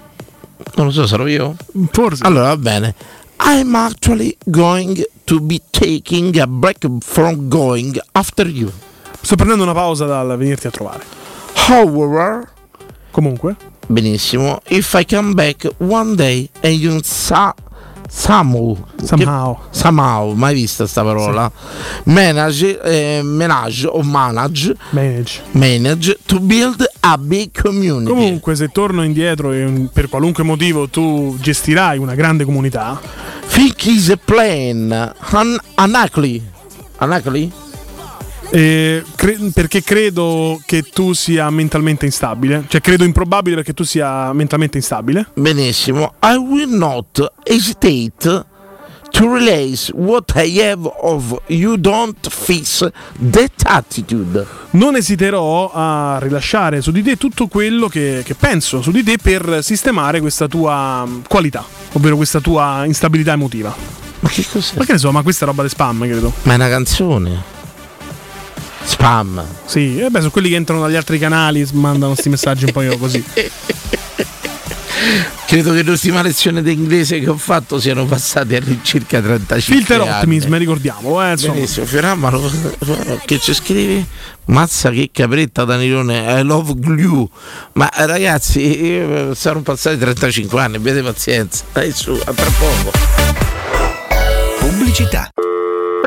Non lo so, sarò io? Forse. Allora va bene. I'm actually going to be taking a break from going after you. Sto prendendo una pausa dal venirti a trovare. However, Comunque, benissimo, if I come back one day and you sa somehow, Somehow. che- somehow, mai vista sta parola, manage, eh, manage o manage, manage. manage to build a big community. Comunque, se torno indietro e per qualunque motivo tu gestirai una grande comunità, Think is a plan, un- unlikely, unlikely? Eh, cre- perché credo che tu sia mentalmente instabile, cioè credo improbabile perché tu sia mentalmente instabile. Benissimo. I will not hesitate to release what I have of you don't fix that attitude. Non esiterò a rilasciare su di te tutto quello che, che penso su di te per sistemare questa tua mm, qualità, ovvero questa tua instabilità emotiva. Ma che cos'è? Ma che ne so, ma questa è roba di spam, credo. Ma è una canzone. Spam. Sì, e beh, sono quelli che entrano dagli altri canali, mandano questi messaggi un po' così. Credo che l'ultima lezione di inglese che ho fatto siano passati all'incirca 35 Filter anni. Optimism, ricordiamolo, eh, insomma. Benissimo, Fiorammalo, che ci scrivi? Mazza che capretta Danilone, I love glue. Ma eh, ragazzi, eh, saranno passati 35 anni, abbiate pazienza. Dai su, a tra poco. Pubblicità.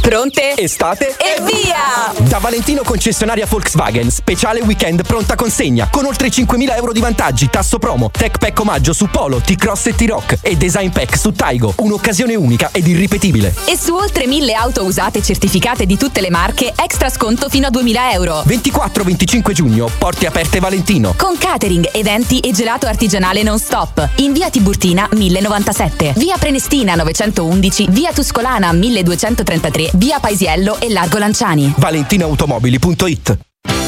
Pronte? Estate? E via! Da Valentino concessionaria Volkswagen, speciale weekend pronta consegna, con oltre 5.000 euro di vantaggi, tasso promo, tech pack omaggio su Polo, T-Cross e T-Rock e design pack su Taigo, un'occasione unica ed irripetibile. E su oltre 1000 auto usate certificate di tutte le marche, extra sconto fino a 2000 euro. 24-25 giugno, porte aperte Valentino. Con catering, eventi e gelato artigianale non stop. In via Tiburtina 1097, via Prenestina 911, via Tuscolana 1233, via Paisiello e Largo Lanciani. ValentinaAutomobili.it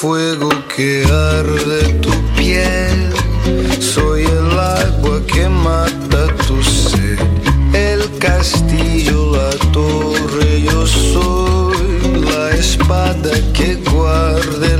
Fuego que arde tu piel, soy el agua que mata tu sed, el castillo, la torre, yo soy la espada que guarda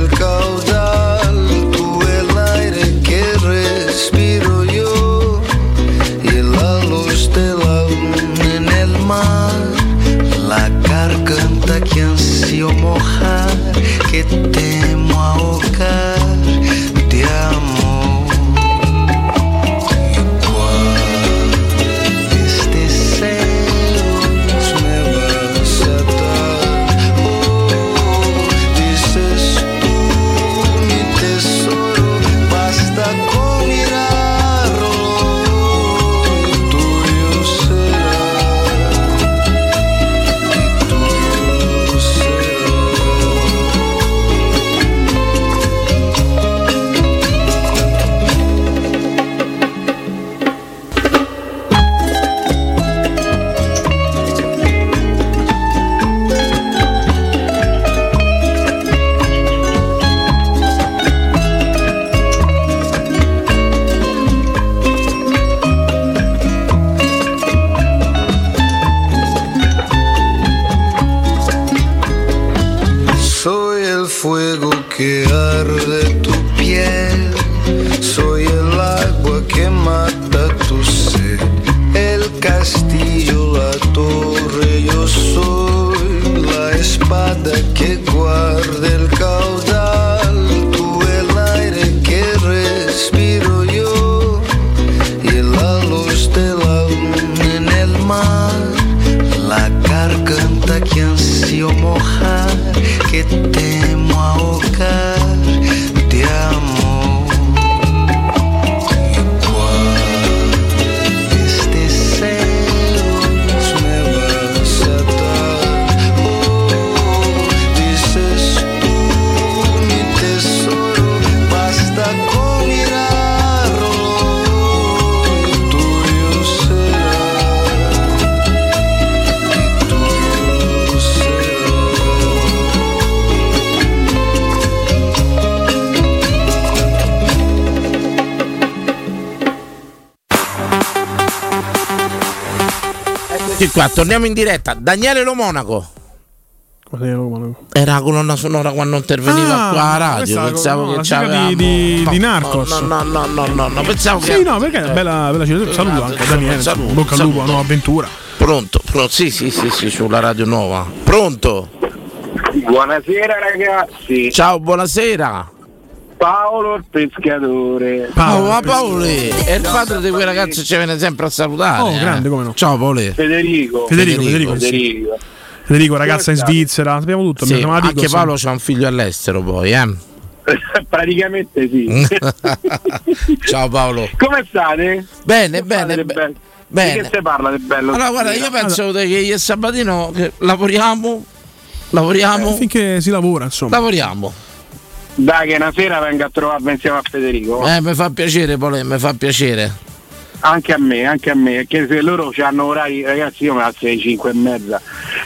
torniamo in diretta. Daniele Lo Monaco. Era la colonna sonora quando interveniva Ah, qua a radio. Pensavo no, che c'avevamo. di- di- No, di no, Narcos. No, no, no, no, no, no, pensavo che. Sì, no, perché è bella, bella citazione. Saluto anche Daniele. saluto, Bocca al lupo, nuova avventura. Pronto, pronto, sì, sì, sì, sì, sulla radio nuova. Pronto? Buonasera ragazzi. Ciao, buonasera. Paolo il pescatore. Paolo, ma Paolo è il padre di quel ragazzo che ci viene sempre a salutare. Oh, eh. grande, come no. Ciao Paolo. Federico. Federico, Federico, Federico. Federico, ragazza in Svizzera, sappiamo tutto. Sì, anche. Paolo c'ha un figlio all'estero poi, eh. Praticamente sì. Ciao Paolo. Come state? Bene, Che bene, be- bene. Di che parla di bello? Allora, guarda, io penso che io e Sabatino che lavoriamo, lavoriamo, Eh, finché si lavora, insomma. lavoriamo. Dai che una sera venga a trovarmi insieme a Federico. Eh, mi fa piacere, Paolo, mi fa piacere. Anche a me, anche a me, perché se loro hanno orari, ragazzi io mi alzo alle 5 e mezza,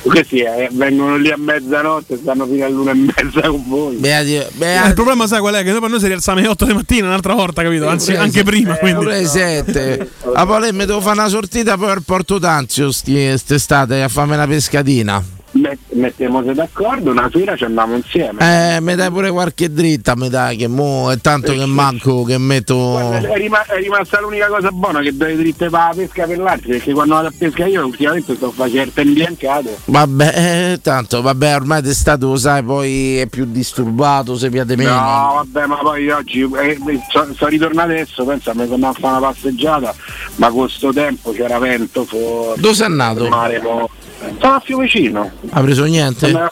questi eh, vengono lì a mezzanotte e stanno fino all'una e mezza con voi. Beati, Eh, il problema sai qual è? Che dopo noi si rialziamo alle 8 di mattina un'altra volta, capito? Anzi, anche prima. Quindi. Pure le sette. A Paolo mi devo fare una sortita poi al Porto Tanzio sti- st'estate a farmi una pescatina. Met- mettiamoci d'accordo, una sera ci andiamo insieme. Eh, mi dai pure qualche dritta, mi dai, che mo è tanto che manco che metto. È, rima- è rimasta l'unica cosa buona che dai dritte per la pesca per l'altro, perché quando vado a pesca io ultimamente sto facendo il imbiancato. Vabbè, eh, tanto, vabbè, ormai d'estate lo sai, poi è più disturbato, se piate meno. No, vabbè, ma poi oggi eh, sono ritornato adesso, pensa, mi sono a fare una passeggiata, ma con sto tempo c'era vento fuori. Dove sei andato? Mare, mo- Sono a Fiumicino. Ha preso niente? Ma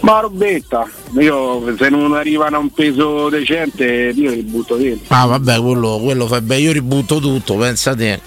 ma robetta, io se non arrivano a un peso decente io li butto dentro. Ah, vabbè, quello, quello fa bene. Io ributto tutto, pensa te.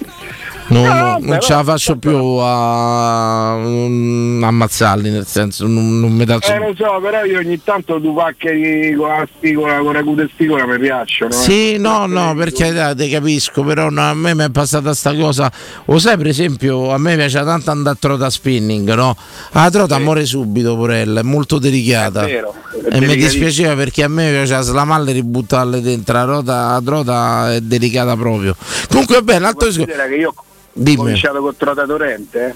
Non, Ah, non- non ce la faccio più a mm, ammazzarli, nel senso, non, non mi dà Eh lo so, però io ogni tanto due pacche con la spigola, con la cute spigola mi piacciono. eh. Sì, no, no, perché dai, te capisco, però no, a me mi è passata sta cosa. Lo sai, per esempio, a me piace tanto andare a trota spinning, no? La trota muore subito, porella, è molto delicata. È vero, è e mi dispiaceva perché a me piace slamarle e ributtarle dentro. La trota, la trota è delicata proprio. Comunque, bene, l'altro discorso. Io ho Dimmi. cominciato con Trota Torrente,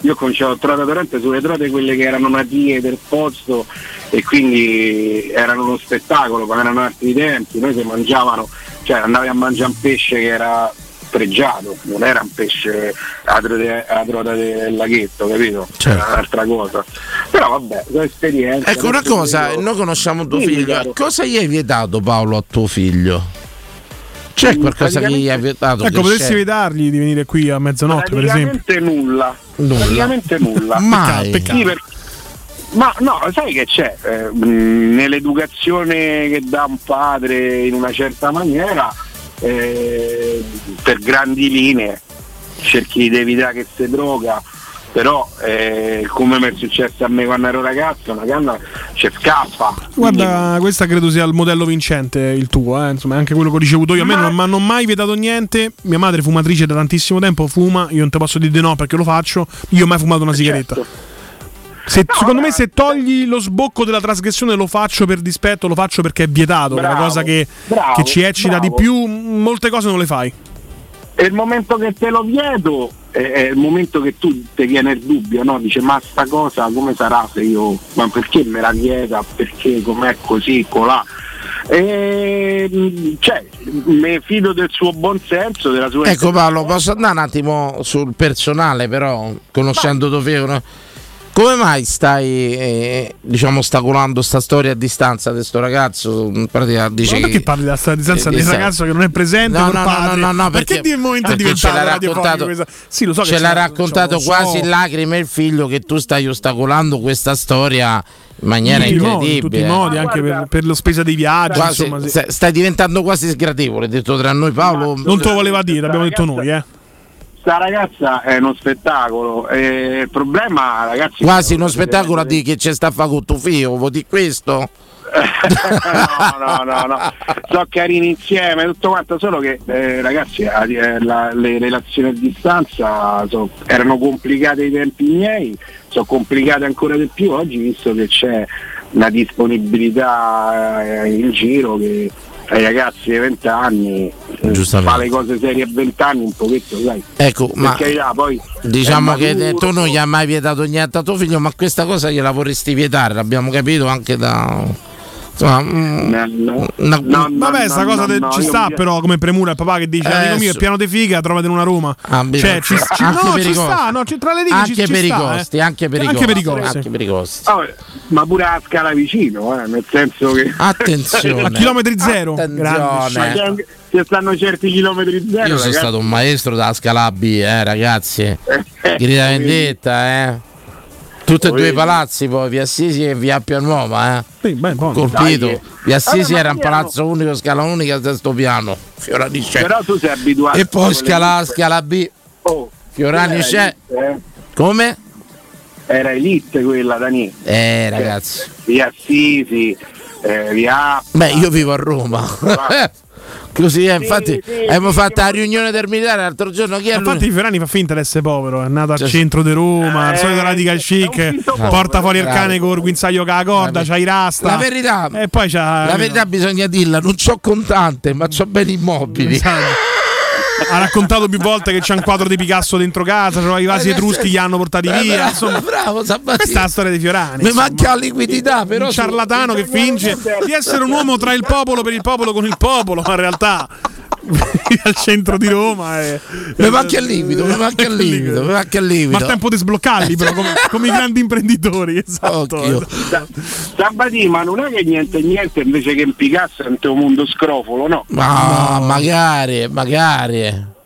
io ho cominciato con Trota Torrente sulle trote quelle che erano natie del posto e quindi erano uno spettacolo, ma erano altri tempi, noi si mangiavano, cioè andavi a mangiare un pesce che era pregiato, non era un pesce a trota, del laghetto, capito? Certo. Era un'altra cosa. Però vabbè, sono esperienze. Ecco una cosa, noi conosciamo tuo Dimmi, figlio. Cosa gli hai vietato, Paolo, a tuo figlio? C'è qualcosa che gli hai vietato? Ecco, c'è? vietargli di venire qui a mezzanotte, per esempio. Praticamente nulla. Nulla. Praticamente nulla. Mai. Sì, per- Ma no, sai che c'è? Eh, mh, nell'educazione che dà un padre in una certa maniera, eh, per grandi linee, cerchi di evitare che si droga, però eh, come mi è successo a me quando ero ragazzo, una canna ci scappa. Guarda, questa credo sia il modello vincente il tuo, eh. insomma, anche quello che ho ricevuto io. A me non mi hanno mai vietato niente. Mia madre fumatrice da tantissimo tempo, fuma, io non te posso dire di no perché lo faccio. Io ho mai fumato una sigaretta. Se- secondo me se togli lo sbocco della trasgressione lo faccio per dispetto, lo faccio perché è vietato, che è una Bravo, cosa che, bravo, che ci eccita bravo. di più, molte cose non le fai. E il momento che te lo vieto è, è il momento che tu ti viene il dubbio, no? Dice ma sta cosa come sarà se io, ma perché me la vieta, perché com'è così, colà. E, mh, cioè, mi fido del suo buon senso, della sua Ecco Paolo, posso andare un attimo sul personale però, conoscendo figlio, no? Come mai stai, eh, diciamo, stacolando sta storia a distanza di questo ragazzo? In pratica dice Ma perché che- parli di distanza eh, del di- ragazzo che non è presente No, no, no, no, no, perché, perché- di momento è ce diventato raccontato- questa- Sì, lo so che ce l'ha raccontato so. quasi in lacrime il figlio che tu stai ostacolando questa storia in maniera in tutti i modi, in incredibile. tutti i modi, anche per, per la spesa dei viaggi. Quasi- insomma, sì. sta- stai diventando quasi sgradevole, detto tra noi Paolo. Non te lo voleva dire, l'abbiamo detto noi, eh. Sta ragazza è uno spettacolo, e il problema ragazzi... Quasi uno spettacolo a dire che c'è sta a fare con tuo figlio, vuoi di questo? no, no, no, no. sono carini insieme, tutto quanto, solo che eh, ragazzi eh, la- le relazioni a distanza so- erano complicate ai tempi miei, sono complicate ancora di più oggi visto che c'è una disponibilità eh, in giro che ai ragazzi di 20 anni eh, fa le cose serie a 20 anni un pochetto, sai. Ecco, ma carità, poi diciamo che maturo, tu non gli hai mai vietato niente a tuo figlio, ma questa cosa gliela vorresti vietare, l'abbiamo capito anche da, Insomma, mm, una- Vabbè, sta cosa de- ci sta però come premura il papà che dice Eh, amico mio è piano di figa, trovatene una Roma. Ah, cioè, no, ci, ci- anche no, per ci sta, no, ci- tra le righe anche ci, ci per i sta, costi, eh. anche per i Anche per i costi, anche per i costi. Oh, ma pure a scala vicino, eh, nel senso che. Attenzione. A chilometri zero. Attenzione. Se stanno certi chilometri zero. Io sono ragazzi. stato un maestro della Scalabbi, eh, ragazzi. Eh, Grida vedi. vendetta, eh. Tutti e due i palazzi poi, via Assisi e via Pianuova, eh. Sì, beh. Colpito. Dai. Via Assisi ma era un palazzo unico, scala unica, sesto piano. Fiorani c'è. Però tu sei abituato. E poi scala A, scala B. Oh, Fiorani c'è. elite, eh. Come? Era elite quella, Dani. Eh, ragazzi. Via Assisi, eh, via. Beh, io vivo a Roma. Così è, infatti abbiamo fatto la riunione del militare l'altro giorno. Chi è Infatti l'unico? Fiorani fa finta di essere povero, è nato al Cioè- centro di Roma, al Eh, solito radical chic, porta fuori il cane con il guinzaglio con la corda, c'ha i rasta. La verità, E poi c'ha la verità bisogna dirla, non c'ho contante, ma c'ho beni immobili. Esatto. Ha raccontato più volte che c'è un quadro di Picasso dentro casa, c'aveva i vasi etruschi, gli hanno portati Eh, via. bravo, Insomma, bravo Sabatini. questa è la storia di Fiorani. Mi manca la liquidità, però un ciarlatano che finge di essere un uomo tra il popolo per il popolo con il popolo, ma in realtà al centro di Roma. E... Mi manca il liquido, mi manca il liquido, mi manca il liquido. Ma il tempo di sbloccarli, però, come, come i grandi imprenditori. Esatto. Occhio. Sabatì, ma non è che niente niente invece che in Picasso è un mondo scrofolo, no? Ma magari, magari.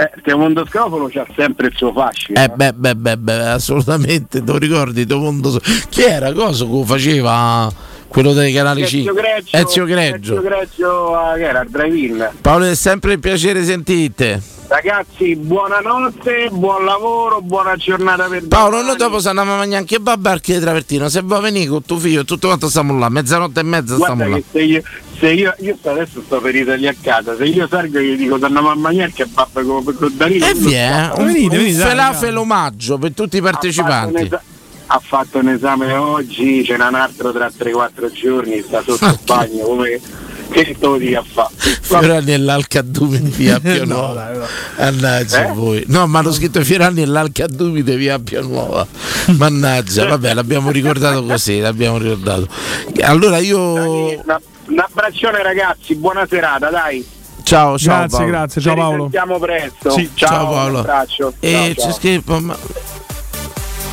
Eh, Teo mondo scrofolo c'ha sempre il suo fascino. Eh beh, beh, beh, beh, assolutamente, te lo ricordi? tuo mondo... Chi era? Cosa che faceva quello dei canali Ezio 5? Greggio, Ezio Greggio. Ezio Greggio, ah, che era il drive-in. Paolo è sempre un piacere sentirte. Ragazzi, buonanotte, buon lavoro, buona giornata per Paolo, noi dopo se andiamo a mangiare anche babbarchi di travertino. Se vuoi venire con tuo figlio, tutto quanto stiamo là, mezzanotte e mezza Guarda stiamo là. se io, se io, io sto- adesso sto per Italy a casa, se io salgo gli dico andiamo a mangiare che babba con, con Danilo. E via, so. un, Venite, un venite, dai, felafelo omaggio per tutti i un partecipanti. Ha fatto un esame oggi, ce n'è un altro tra 3-4 giorni, sta sotto il bagno, come che te lo dico a fare? Fiorani e l'Alcadumi di via No, Pianuova. dai, no. Mannaggia Eh? voi. No, ma hanno scritto Fiorani e l'Alcadumi di via Pianuova. Mannaggia, vabbè, l'abbiamo ricordato così, l'abbiamo ricordato. Allora io. Una- un abbraccione ragazzi, buona serata, dai. Ciao, ciao. Grazie, Paolo. grazie. Ciao Ci Paolo. risentiamo presto. Sì, ciao, ciao, Paolo. Un abbraccio. E Ciao, c'è ciao. scritto. Ma...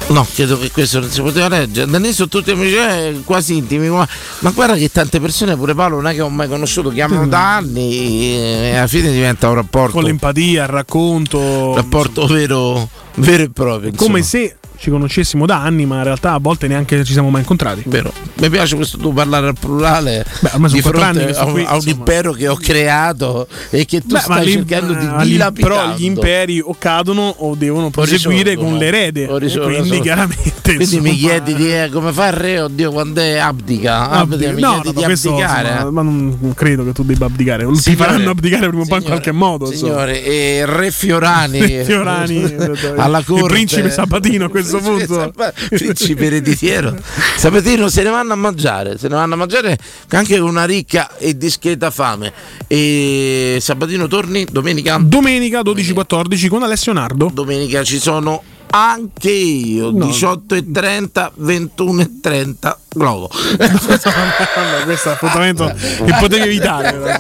No, credo che questo non si poteva leggere. Da lì sono tutti amici eh, quasi intimi. Ma, ma guarda che tante persone, pure Paolo, non è che ho mai conosciuto, chiamano da anni e alla fine diventa un rapporto. Con l'empatia, il racconto. rapporto vero, vero e proprio. Come insomma. se ci conoscessimo da anni, ma in realtà a volte neanche ci siamo mai incontrati. Vero. Mi piace questo tu parlare al plurale Beh, ormai sono di fronte a un, qui, a un impero che ho creato e che tu Beh, stai cercando di dilapidare. Però gli imperi o cadono o devono proseguire risorgono. con l'erede. O quindi chiaramente. Quindi mi chiedi di, eh, come fa il re, oddio, quando è abdica? abdica. Abdica, mi No, chiedi no, di questo, abdicare. insomma, ma non credo che tu debba abdicare. Ti Signore- faranno abdicare prima o poi in qualche modo. Signore, e Re Fiorani, Fiorani, alla il corte, principe Sabatino a questo punto. Principe ereditiero Sabatino se ne vanno a mangiare se ne vanno a mangiare anche con una ricca e discreta fame e Sabatino torni domenica Domenica 12-14 con Alessio Nardo. domenica ci sono anche io No. 18.30 21.30 Globo questo è appuntamento che potevi evitare.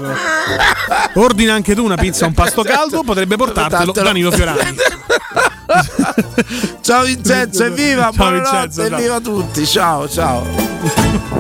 Ordina anche tu una pizza, un pasto caldo, potrebbe portartelo. Danilo Fiorani. ciao Vincenzo evviva Ciao, buonanotte Vincenzo, ciao. evviva tutti ciao ciao